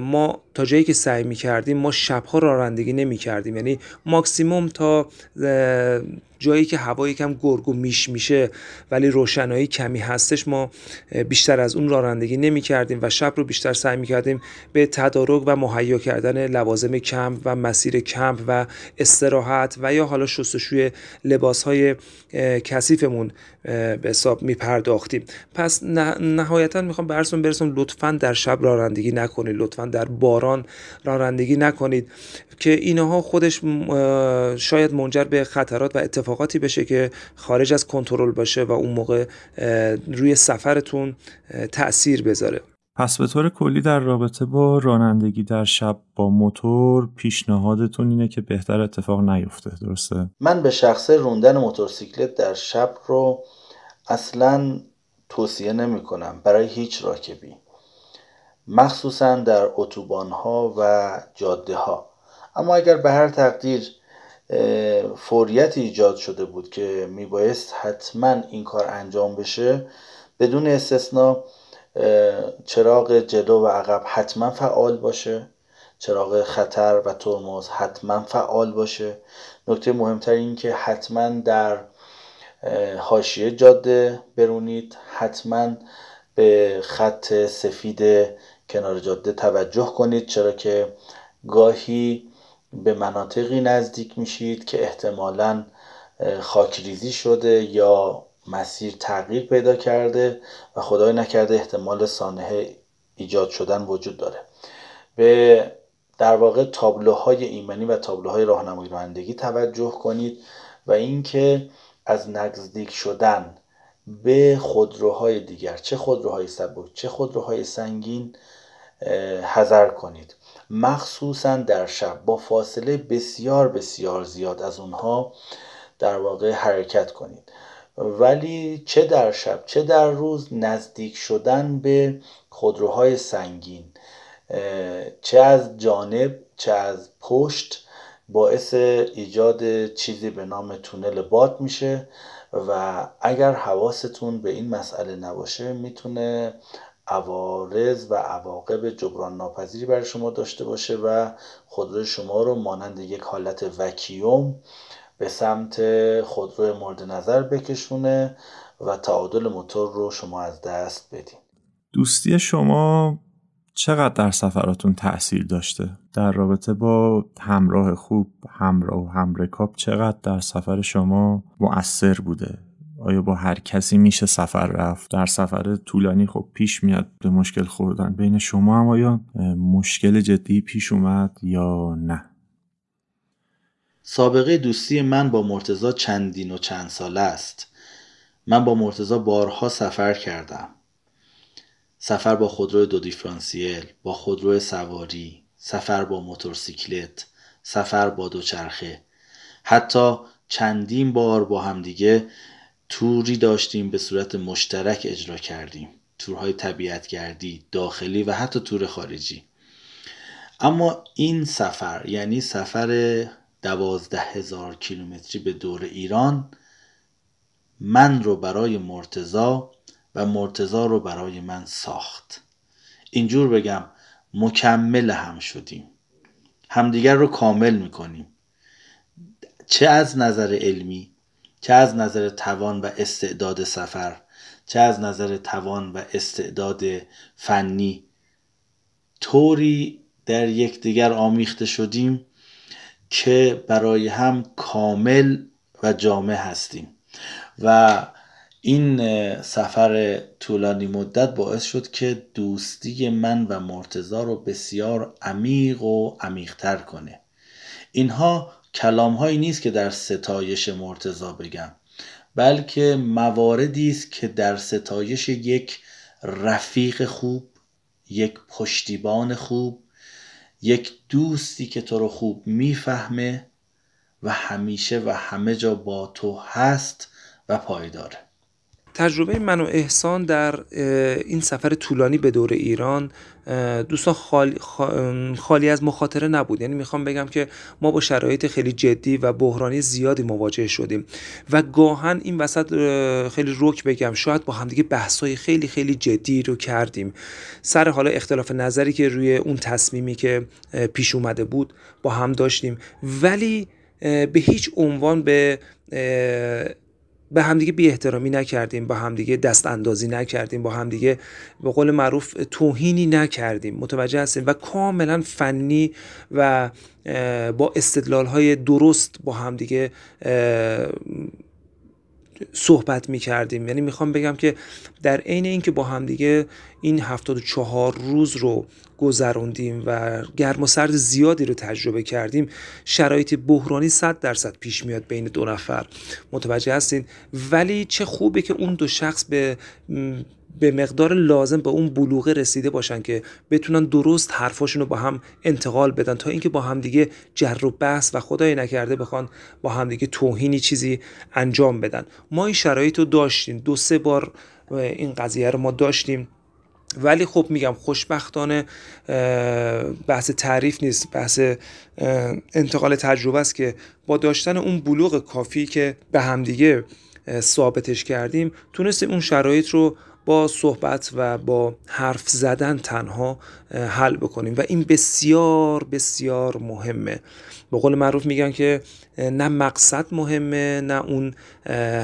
ما تا جایی که سعی می کردیم ما شبها رانندگی نمی کردیم یعنی ماکسیموم تا جایی که هوا یکم گرگ و میش میشه ولی روشنایی کمی هستش ما بیشتر از اون رانندگی نمی کردیم و شب رو بیشتر سعی می کردیم به تدارک و مهیا کردن لوازم کمپ و مسیر کمپ و استراحت و یا حالا شستشوی لباس های کثیفمون به حساب می پرداختیم پس نهایتا می‌خوام برسون برسون لطفا در شب رانندگی نکنید. لطفا در باران رانندگی نکنید که اینها خودش شاید منجر به خطرات و اتفاقاتی بشه که خارج از کنترل باشه و اون موقع روی سفرتون تاثیر بذاره. پس به طور کلی در رابطه با رانندگی در شب با موتور پیشنهادتون اینه که بهتر اتفاق نیفته درسته؟ من به شخصه روندن موتورسیکلت در شب رو اصلا توصیه نمی کنم برای هیچ راکبی. مخصوصا در اتوبان ها و جاده ها اما اگر به هر تقدیر فوریت ایجاد شده بود که میبایست حتما این کار انجام بشه بدون استثنا چراغ جلو و عقب حتما فعال باشه چراغ خطر و ترمز حتما فعال باشه. نکته مهمتر این که حتما در حاشیه جاده برونید حتما به خط سفید کنار جاده توجه کنید چرا که گاهی به مناطقی نزدیک میشید که احتمالا خاکریزی شده یا مسیر تغییر پیدا کرده و خدای نکرده احتمال سانحه ایجاد شدن وجود داره. به در واقع تابلوهای ایمنی و تابلوهای راهنمایی رانندگی توجه کنید و اینکه از نزدیک شدن به خودروهای دیگر چه خودروهای سبک چه خودروهای سنگین حذر کنید. مخصوصا در شب با فاصله بسیار بسیار زیاد از اونها در واقع حرکت کنید. ولی چه در شب چه در روز نزدیک شدن به خودروهای سنگین چه از جانب چه از پشت باعث ایجاد چیزی به نام تونل باد میشه و اگر حواستون به این مسئله نباشه می‌تونه عوارض و عواقب جبران ناپذیری برای شما داشته باشه و خودروی شما رو مانند یک حالت وکیوم به سمت خودروی مورد نظر بکشونه و تعادل موتور رو شما از دست بدین. دوستی شما چقدر در سفراتون تاثیر داشته؟ در رابطه با همراه خوب همراه و همرکاب چقدر در سفر شما مؤثر بوده؟ آیا با هر کسی میشه سفر رفت؟ در سفر طولانی خب پیش میاد به مشکل خوردن. بین شما هم آیا مشکل جدی پیش اومد یا نه؟ سابقه دوستی من با مرتزا چندین و چند ساله است. من با مرتزا بارها سفر کردم. سفر با خودرو دو دیفرانسیل با خودرو سواری سفر با موتورسیکلت سفر با دوچرخه. حتی چندین بار با همدیگه توری داشتیم به صورت مشترک اجرا کردیم. تورهای طبیعتگردی داخلی و حتی تور خارجی. اما این سفر یعنی سفر دوازده هزار کیلومتری به دور ایران من رو برای مرتزا و مرتزا رو برای من ساخت. اینجور بگم مکمل هم شدیم. همدیگر رو کامل می‌کنیم. چه از نظر علمی؟ چه از نظر توان و استعداد سفر چه از نظر توان و استعداد فنی. طوری در یکدیگر آمیخته شدیم که برای هم کامل و جامع هستیم. و این سفر طولانی مدت باعث شد که دوستی من و مرتزا رو بسیار عمیق و عمیقتر کنه. اینها کلام هایی نیست که در ستایش مرتزا بگم بلکه مواردی است که در ستایش یک رفیق خوب یک پشتیبان خوب یک دوستی که تو رو خوب می‌فهمه و همیشه و همه جا با تو هست و پایداره. تجربه من و احسان در این سفر طولانی به دور ایران دوستان خالی, خالی از مخاطره نبود. یعنی می‌خوام بگم که ما با شرایط خیلی جدی و بحرانی زیادی مواجه شدیم. و گاهن این وسط خیلی روک بگم شاید با همدیگه بحثای خیلی خیلی جدی رو کردیم. سر حالا اختلاف نظری که روی اون تصمیمی که پیش اومده بود با هم داشتیم. ولی به هیچ عنوان به به همدیگه بی احترامی نکردیم با همدیگه دست اندازی نکردیم با همدیگه به قول معروف توهینی نکردیم. متوجه هستیم و کاملا فنی و با استدلال های درست با همدیگه صحبت می کردیم یعنی می‌خوام بگم که در عین اینکه با همدیگه این 74 روز رو گذروندیم و گرم و سرد زیادی رو تجربه کردیم شرایط بحرانی 100 درصد پیش میاد بین دو نفر. متوجه هستین؟ ولی چه خوبه که اون دو شخص به به مقدار لازم به اون بلوغه رسیده باشن که بتونن درست حرفاشون رو با هم انتقال بدن تا اینکه با همدیگه جر و بحث و خدای نکرده بخوان با همدیگه توهینی چیزی انجام بدن. ما این شرایط رو داشتیم. دو سه بار این قضیه رو ما داشتیم. ولی خب میگم خوشبختانه بحث تعریف نیست. بحث انتقال تجربه است که با داشتن اون بلوغ کافی که به همدیگه ثابتش کردیم تونستیم اون شرایط رو با صحبت و با حرف زدن تنها حل بکنیم. و این بسیار بسیار مهمه. به قول معروف میگن که نه مقصد مهمه نه اون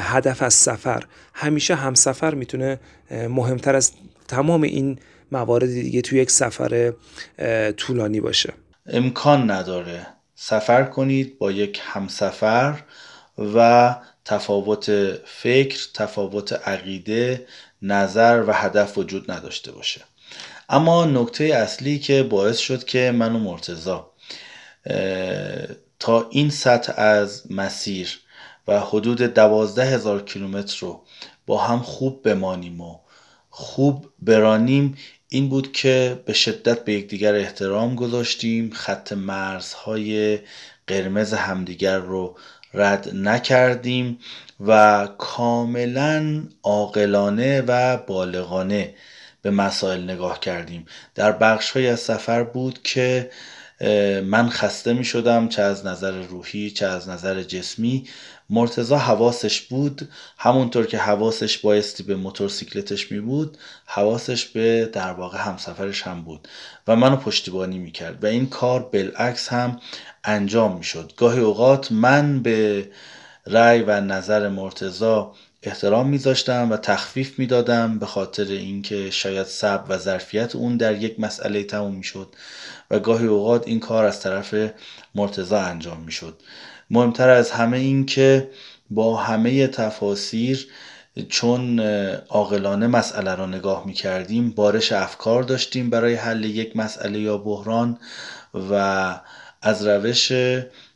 هدف از سفر. همیشه همسفر می‌تونه مهمتر از تمام این موارد دیگه توی یک سفر طولانی باشه. امکان نداره سفر کنید با یک همسفر و تفاوت فکر تفاوت عقیده نظر و هدف وجود نداشته باشه. اما نکته اصلی که باعث شد که من و مرتزا تا این سطح از مسیر و حدود دوازده هزار کیلومتر رو با هم خوب بمانیم و خوب برانیم این بود که به شدت به یکدیگر احترام گذاشتیم خط مرزهای قرمز همدیگر رو رد نکردیم. و کاملا عاقلانه و بالغانه به مسائل نگاه کردیم. در بخش های از سفر بود که من خسته می شدم چه از نظر روحی چه از نظر جسمی. مرتزا حواسش بود. همونطور که حواسش بایستی به موتورسیکلتش می بود حواسش به در واقع همسفرش هم بود و منو پشتیبانی می کرد و این کار بالعکس هم انجام می شد گاهی اوقات من به رأی و نظر مرتزا احترام میذاشتم و تخفیف می‌دادم به خاطر اینکه شاید سب و ظرفیت اون در یک مسئله تموم می‌شد و گاهی اوقات این کار از طرف مرتزا انجام می‌شد. مهمتر از همه این که با همه تفاسیر چون عاقلانه مسئله را نگاه می کردیم بارش افکار داشتیم برای حل یک مسئله یا بحران و از روش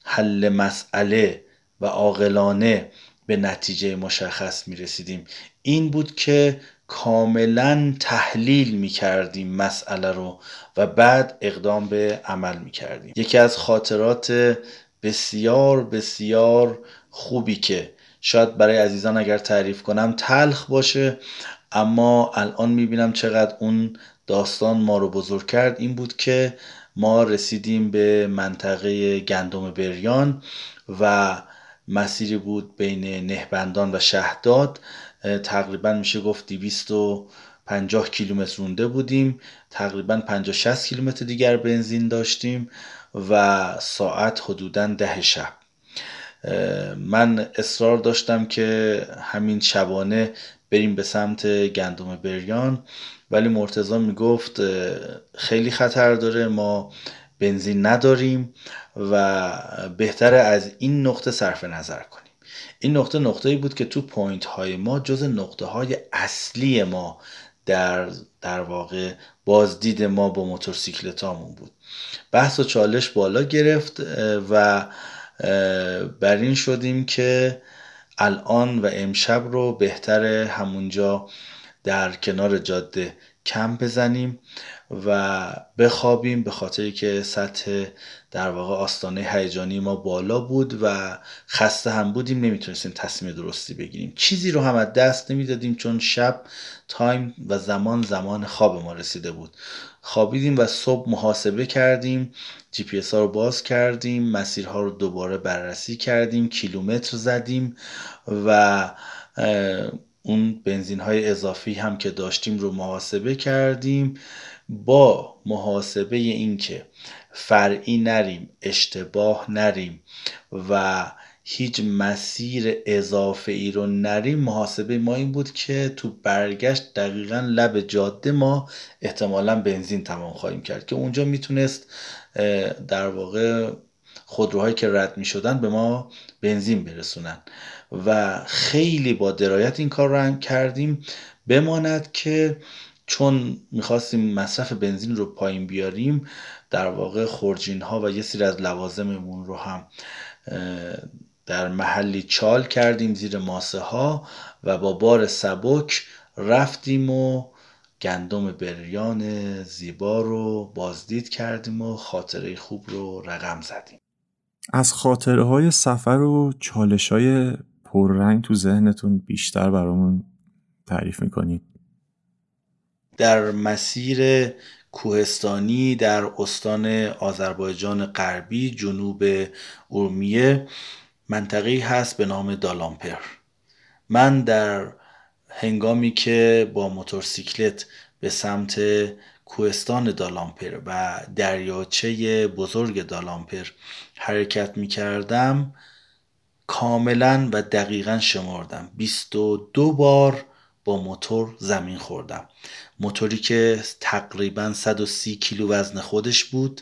حل مسئله و عاقلانه به نتیجه مشخص می رسیدیم این بود که کاملا تحلیل می کردیم مسئله رو و بعد اقدام به عمل می کردیم یکی از خاطرات بسیار بسیار خوبی که شاید برای عزیزان اگر تعریف کنم تلخ باشه اما الان می‌بینم چقدر اون داستان ما رو بزرگ کرد. این بود که ما رسیدیم به منطقه گندم بریان و مسیری بود بین نهبندان و شهداد تقریبا میشه گفت 250 کیلومتر رونده بودیم. تقریبا 50 60 کیلومتر دیگر بنزین داشتیم و ساعت حدودا ده شب. من اصرار داشتم که همین شبانه بریم به سمت گندم بریان ولی مرتزا می‌گفت خیلی خطر داره. ما بنزین نداریم و بهتره از این نقطه صرف نظر کنیم. این نقطه نقطه ای بود که تو پوینت های ما جز نقطه های اصلی ما در در واقع بازدید ما با موتورسیکلتامون بود. بحث و چالش بالا گرفت و بر این شدیم که الان و امشب رو بهتره همونجا در کنار جاده کم بزنیم و بخوابیم به خاطری که سطح در واقع آستانه هیجانی ما بالا بود و خسته هم بودیم. نمی‌تونستیم تصمیم درستی بگیریم. چیزی رو هم از دست نمی‌دادیم چون شب time و زمان زمان خواب ما رسیده بود. خوابیدیم و صبح محاسبه کردیم جی پی ها رو باز کردیم مسیرها رو دوباره بررسی کردیم کیلومتر زدیم و اون بنزین های اضافی هم که داشتیم رو محاسبه کردیم با محاسبه اینکه فرعی نریم اشتباه نریم و هیچ مسیر اضافه ای رو نریم محاسبه ما این بود که تو برگشت دقیقا لب جاده ما احتمالا بنزین تمام خواهیم کرد که اونجا می‌تونست در واقع خودروهایی که رد می شدن به ما بنزین برسونن. و خیلی با درایت این کار رو کردیم. بماند که چون می‌خواستیم مصرف بنزین رو پایین بیاریم در واقع خورجین ها و یه سری از لوازممون رو هم در محلی چال کردیم زیر ماسه ها و با بار سبک رفتیم و گندم بریان زیبا رو بازدید کردیم و خاطره خوب رو رقم زدیم. از خاطره های سفر و چالش های پررنگ تو ذهنتون بیشتر برامون تعریف می‌کنید. در مسیر کوهستانی در استان آذربایجان غربی جنوب اورمیه منطقی هست به نام دالامپر. من در هنگامی که با موتورسیکلت به سمت کوهستان دالامپر و دریاچه بزرگ دالامپر حرکت می کردم کاملا و دقیقا شمردم 22 بار با موتور زمین خوردم. موتوری که تقریبا 130 کیلو وزن خودش بود.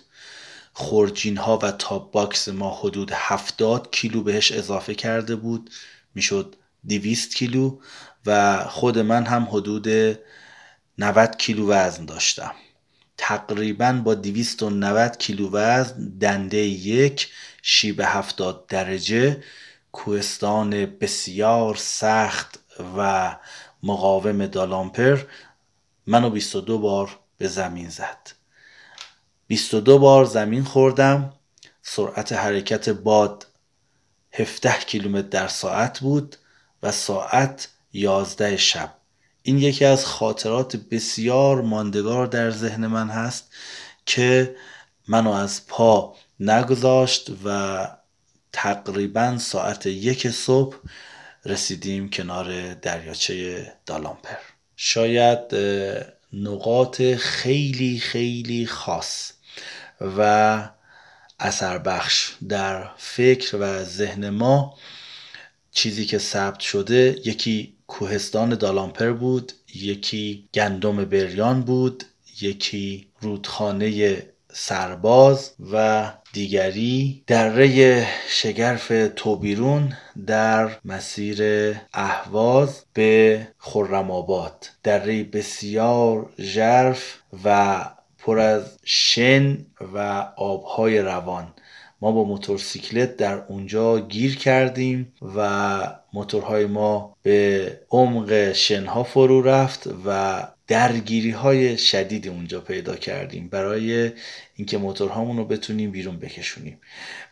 خورجین ها و top box ما حدود 70 کیلو بهش اضافه کرده بود. می‌شد 200 کیلو و خود من هم حدود 90 کیلو وزن داشتم. تقریبا با 290 کیلو وزن دنده یک شیب 70 درجه کوهستان بسیار سخت و مقاوم دالامپر منو 22 بار به زمین زد. 22 بار زمین خوردم. سرعت حرکت باد 17 کیلومتر در ساعت بود و ساعت 11 شب. این یکی از خاطرات بسیار ماندگار در ذهن من هست که منو از پا نگذاشت و تقریبا ساعت یک صبح رسیدیم کنار دریاچه دالامپر. شاید نقاط خیلی خیلی خاص و اثر بخش در فکر و ذهن ما چیزی که ثبت شده یکی کوهستان دالامپر بود یکی گندم بریان بود یکی رودخانه سرباز و دیگری دره شگرف توبیرون در مسیر اهواز به خرم آباد دره بسیار ژرف و پر از شن و آبهای روان. ما با موتورسیکلت در اونجا گیر کردیم و موتورهای ما به عمق شنها فرو رفت و درگیری های شدیدی اونجا پیدا کردیم برای اینکه موتورهامون رو بتونیم بیرون بکشونیم.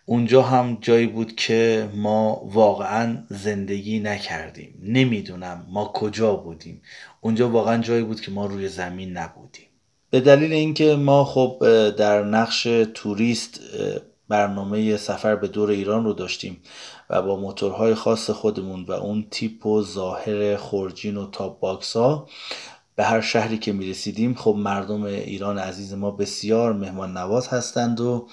اونجا هم جایی بود که ما واقعا زندگی نکردیم. نمی‌دونم ما کجا بودیم. اونجا واقعا جایی بود که ما روی زمین نبودیم. به دلیل اینکه ما خب در نقش توریست برنامه سفر به دور ایران رو داشتیم و با موتورهای خاص خودمون و اون تیپ و ظاهر خورجین و top box ها به هر شهری که می رسیدیم خب مردم ایران عزیز ما بسیار مهمان نواز هستند و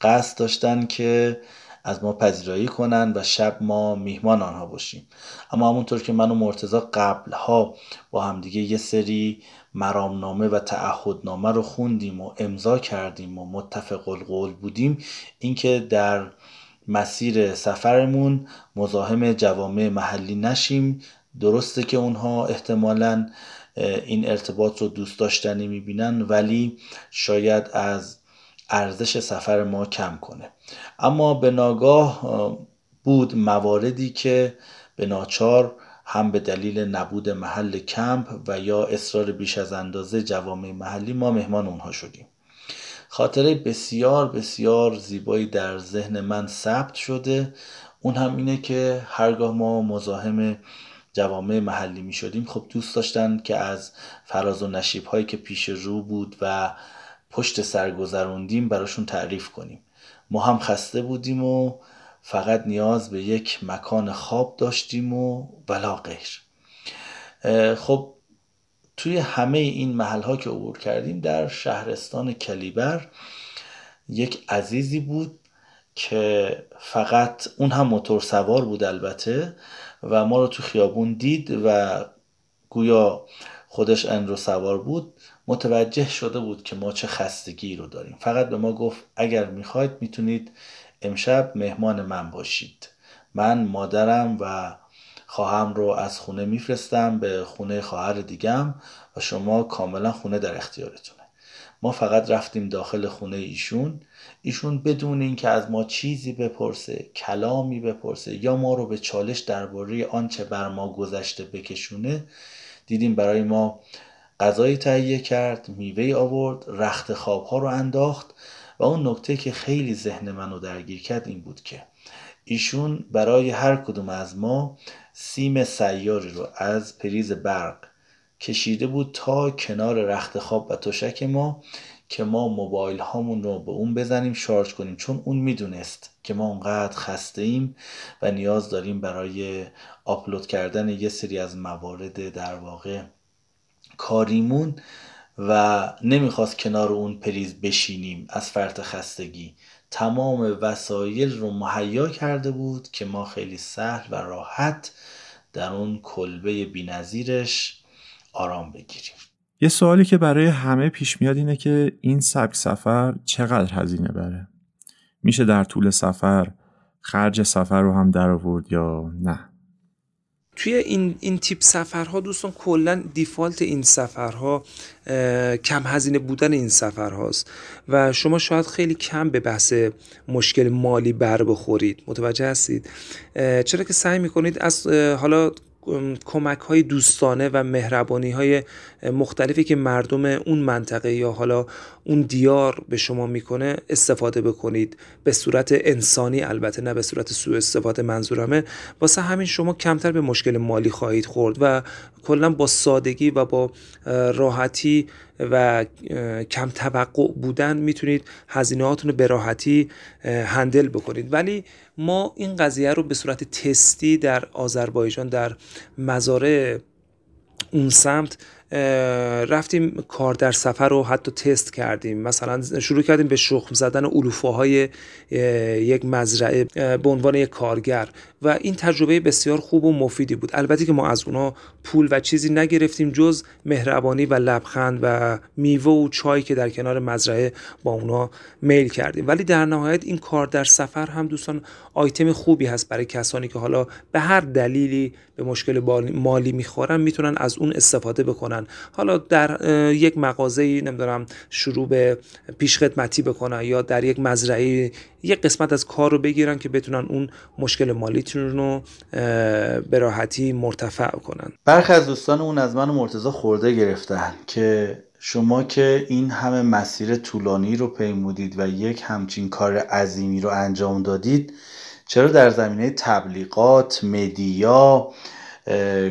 قصد داشتن که از ما پذیرایی کنند و شب ما میهمان آنها باشیم. اما همونطور که من و مرتزا قبلها با همدیگه یه سری مرامنامه و تعهدنامه رو خوندیم و امضا کردیم و متفق القول بودیم اینکه در مسیر سفرمون مزاحم جوامع محلی نشیم. درسته که اونها احتمالا این ارتباط رو دوست داشتنی می‌بینن ولی شاید از ارزش سفر ما کم کنه. اما به ناگاه بود مواردی که به ناچار هم به دلیل نبود محل کمپ و یا اصرار بیش از اندازه جوامع محلی ما مهمان اونها شدیم. خاطره بسیار بسیار زیبایی در ذهن من ثبت شده. اون هم اینه که هرگاه ما مزاحم جوامع محلی می شدیم خب دوست داشتن که از فراز و نشیب هایی که پیش رو بود و پشت سر گذروندیم براشون تعریف کنیم. ما هم خسته بودیم و فقط نیاز به یک مکان خواب داشتیم و ولا غیر. خب توی همه این محل ها که عبور کردیم در شهرستان کلیبر یک عزیزی بود که فقط اون هم موتور سوار بود البته و ما رو تو خیابون دید و گویا خودش رو سوار بود متوجه شده بود که ما چه خستگی رو داریم. فقط به ما گفت اگر می‌خواید می‌تونید امشب مهمان من باشید. من مادرم و خواهم رو از خونه میفرستم به خونه خواهر دیگم و شما کاملا خونه در اختیارتونه ما فقط رفتیم داخل خونه ایشون. ایشون بدون اینکه از ما چیزی بپرسه کلامی بپرسه یا ما رو به چالش درباره آنچه بر ما گذشته بکشونه دیدیم برای ما غذایی تهیه کرد میوه آورد رخت خواب ها رو انداخت و اون نکته که خیلی ذهن منو درگیر کرد این بود که ایشون برای هر کدوم از ما سیم سیاری رو از پریز برق کشیده بود تا کنار رخت خواب و تشک ما که ما موبایل هامون رو به اون بزنیم شارژ کنیم. چون اون می‌دونست که ما اونقدر خسته ایم و نیاز داریم برای آپلود کردن یه سری از موارد در واقع کاریمون و نمی‌خواست کنار اون پریز بشینیم. از فرط خستگی تمام وسایل رو مهیا کرده بود که ما خیلی سهل و راحت در اون کلبه بینظیرش آرام بگیریم. یه سوالی که برای همه پیش میاد اینه که این سبک سفر چقدر هزینه بره؟ میشه در طول سفر خرج سفر رو هم در آورد یا نه؟ توی این, این تیپ سفرها دوستان کلا دیفالت این سفرها کم هزینه بودن این سفرهاست. و شما شاید خیلی کم به بحث مشکل مالی بر بخورید. متوجه هستید؟ چرا که سعی می‌کنید از حالا کمک های دوستانه و مهربانی های مختلفی که مردم اون منطقه یا حالا اون دیار به شما می‌کنه استفاده بکنید. به صورت انسانی البته نه به صورت سوء استفاده منظورمه. واسه همین شما کمتر به مشکل مالی خواهید خورد و کلا با سادگی و با راحتی و کم توقع بودن می‌تونید هزینه هاتون رو به راحتی هندل بکنید. ولی ما این قضیه رو به صورت تستی در آذربایجان در مزارع اون سمت رفتیم کار در سفر رو حتی تست کردیم. مثلا شروع کردیم به شخم زدن علوفه های یک مزرعه به عنوان یک کارگر. و این تجربه بسیار خوب و مفیدی بود. البته که ما از اونا پول و چیزی نگرفتیم جز مهربانی و لبخند و میوه و چای که در کنار مزرعه با اونا میل کردیم. ولی در نهایت این کار در سفر هم دوستان آیتم خوبی هست برای کسانی که حالا به هر دلیلی به مشکل مالی می‌خورن می‌تونن از اون استفاده بکنن. حالا در یک مغازه نمی‌دونم شروع به پیش خدمتی بکنن یا در یک مزرعه یک قسمت از کار رو بگیرن که بتونن اون مشکل مالیتون رو به راحتی مرتفع کنن. برخی از دوستان اون از من مرتضا خورده گرفتن که شما که این همه مسیر طولانی رو پیمودید و یک همچین کار عظیمی رو انجام دادید چرا در زمینه تبلیغات، مدیا،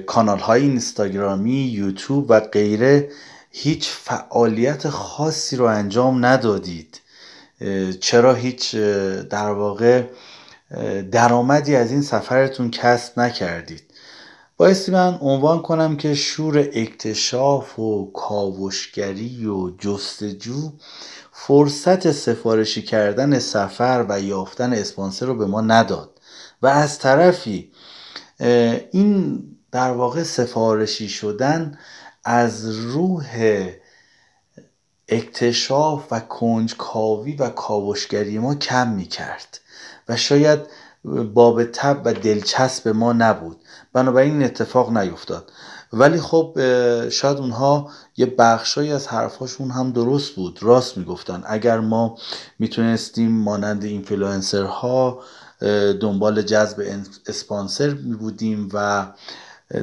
کانال های اینستاگرامی، یوتیوب و غیره هیچ فعالیت خاصی رو انجام ندادید. چرا هیچ در واقع درآمدی از این سفرتون کسب نکردید؟ بایستی من عنوان کنم که شور اکتشاف و کاوشگری و جستجو فرصت سفارشی کردن سفر و یافتن اسپانسر رو به ما نداد و از طرفی این در واقع سفارشی شدن از روح اکتشاف و کنجکاوی و کاوشگری ما کم می کرد و شاید باب تب و دلچسب ما نبود. بنابراین این اتفاق نیفتاد. ولی خب شاید اونها یه بخشایی از حرفاشون هم درست بود. راست می‌گفتن. اگر ما می‌تونستیم مانند اینفلوئنسرها دنبال جذب اسپانسر می بودیم و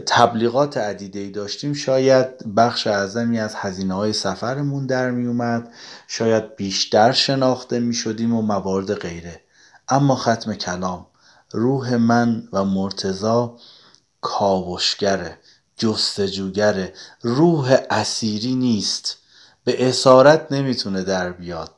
تبلیغات عدیده ای داشتیم. شاید بخش اعظمی از هزینه های سفرمون در می اومد. شاید بیشتر شناخته می شدیم و موارد غیره. اما ختم کلام روح من و مرتزا کاوشگره جستجوگره روح اسیری نیست. به اسارت نمی‌تونه در بیاد.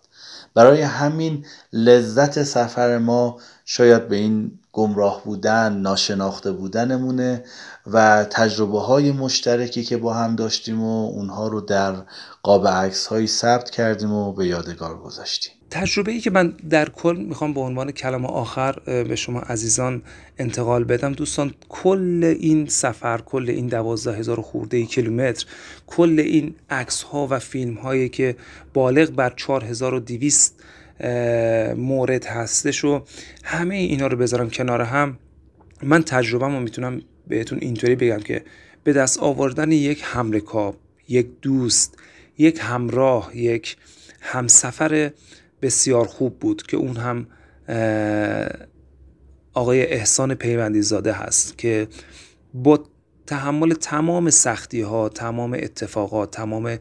برای همین لذت سفر ما شاید به این گمراه بودن ناشناخته بودنمونه و تجربه های مشترکی که با هم داشتیم و اونها رو در قاب عکس هایی ثبت کردیم و به یادگار گذاشتیم. تجربه ای که من در کل می‌خوام به عنوان کلام آخر به شما عزیزان انتقال بدم. دوستان کل این سفر کل این دوازده هزار خورده کیلومتر کل این عکس ها و فیلم هایی که بالغ بر 4200 مورد هستش و همه اینا رو بذارم کنار هم. من تجربه رو می‌تونم بهتون اینطوری بگم که به دست آوردن یک همرکاب یک دوست یک همراه یک همسفر بسیار خوب بود که اون هم آقای احسان پیوندی زاده هست که با تحمل تمام سختی ها تمام اتفاقات تمام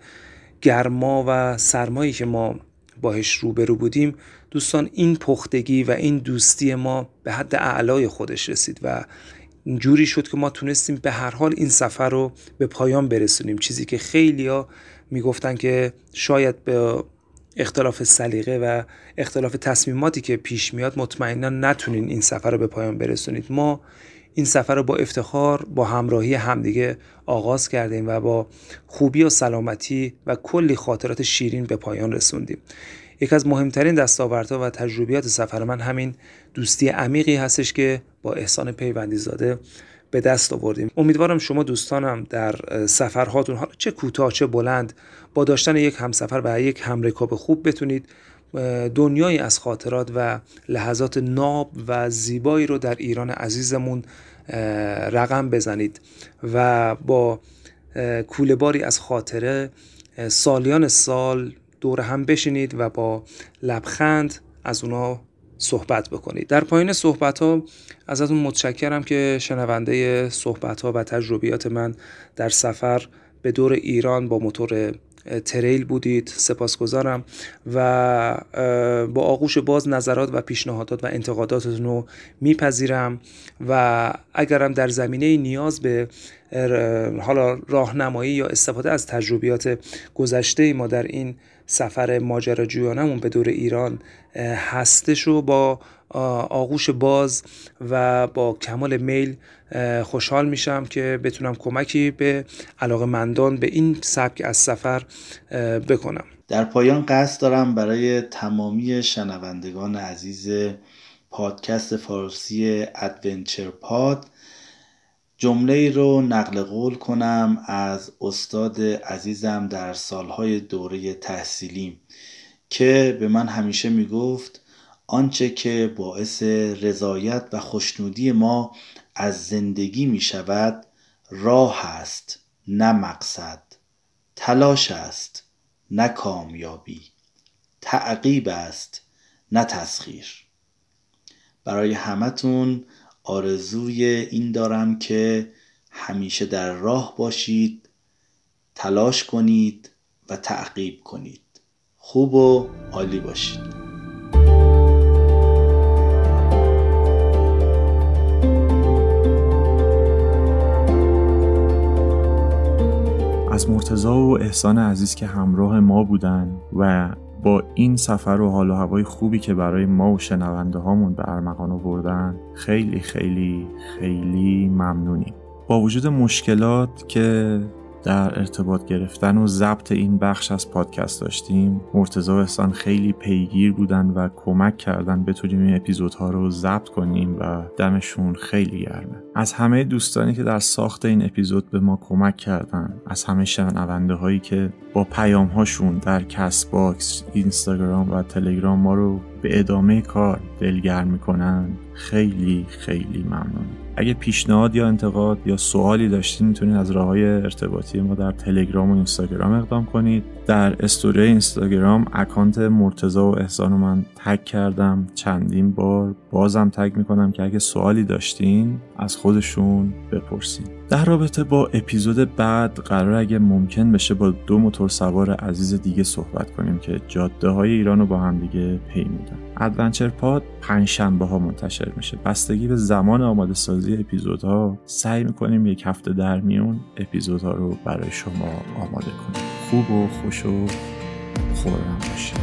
گرما و سرمایی که ما باهش روبرو بودیم دوستان این پختگی و این دوستی ما به حد اعلای خودش رسید و جوری شد که ما تونستیم به هر حال این سفر رو به پایان برسونیم. چیزی که خیلی ها می‌گفتن که شاید به اختلاف سلیقه و اختلاف تصمیماتی که پیش میاد مطمئنا نتونین این سفر رو به پایان برسونید. ما این سفر رو با افتخار با همراهی همدیگه آغاز کردیم و با خوبی و سلامتی و کلی خاطرات شیرین به پایان رسوندیم. یکی از مهمترین دستاوردها و تجربیات سفر من همین دوستی عمیقی هستش که با احسان پیوندی زاده به دست آوردیم. امیدوارم شما دوستانم در سفرهاتون حالا چه کوتاه چه بلند با داشتن یک همسفر و یک همرکاب خوب بتونید دنیایی از خاطرات و لحظات ناب و زیبایی رو در ایران عزیزمون رقم بزنید و با کوله باری از خاطره سالیان سال دور هم بشینید و با لبخند از اونا صحبت بکنید. در پایین صحبت ها ازتون متشکرم که شنونده صحبت ها و تجربیات من در سفر به دور ایران با موتور تریل بودید سپاسگزارم و با آغوش باز نظرات و پیشنهادات و انتقاداتتون رو میپذیرم و اگرم در زمینه نیاز به حالا راهنمایی یا استفاده از تجربیات گذشته ما در این سفر ماجراجویانمون به دور ایران هستش رو با آغوش باز و با کمال میل خوشحال میشم که بتونم کمکی به علاقه مندان به این سبک از سفر بکنم. در پایان قصد دارم برای تمامی شنوندگان عزیز پادکست فارسی ادونچر پاد جمله رو نقل قول کنم از استاد عزیزم در سالهای دوره تحصیلیم که به من همیشه می‌گفت آنچه که باعث رضایت و خوشنودی ما از زندگی می شود راه است نه مقصد. تلاش است نه کامیابی. تعقیب است نه تسخیر. برای همتون آرزوی این دارم که همیشه در راه باشید تلاش کنید و تعقیب کنید. خوب و عالی باشید. از مرتزا و احسان عزیز که همراه ما بودن و با این سفر و حال و هوای خوبی که برای ما و شنونده هامون به ارمغان آوردن خیلی خیلی خیلی ممنونیم. با وجود مشکلات که در ارتباط گرفتن و ضبط این بخش از پادکست داشتیم. مرتضی احسان خیلی پیگیر بودن و کمک کردن بتونیم این اپیزودها رو ضبط کنیم و دمشون خیلی گرمه. از همه دوستانی که در ساخت این اپیزود به ما کمک کردن از همه شنونده هایی که با پیام هاشون در Castbox اینستاگرام و تلگرام ما رو به ادامه کار دلگرم می‌کنن. خیلی خیلی ممنون. اگه پیشنهاد یا انتقاد یا سوالی داشتین می‌تونید از راه های ارتباطی ما در تلگرام و اینستاگرام اقدام کنید. در استوری اینستاگرام اکانت مرتضی و احسان رو من تگ کردم. چندین بار بازم تگ می‌کنم که اگه سوالی داشتین از خودشون بپرسین. در رابطه با اپیزود بعد قراره اگه ممکن بشه با دو موتور سوار عزیز دیگه صحبت کنیم که جاده های ایران رو با هم دیگه پی میدن. ادونچر پاد پنج شنبه ها منتشر میشه. بستگی به زمان آماده سازی اپیزودها سعی می‌کنیم یک هفته در میون اپیزودها رو برای شما آماده کنیم. خوب و خوش و خورم باشید.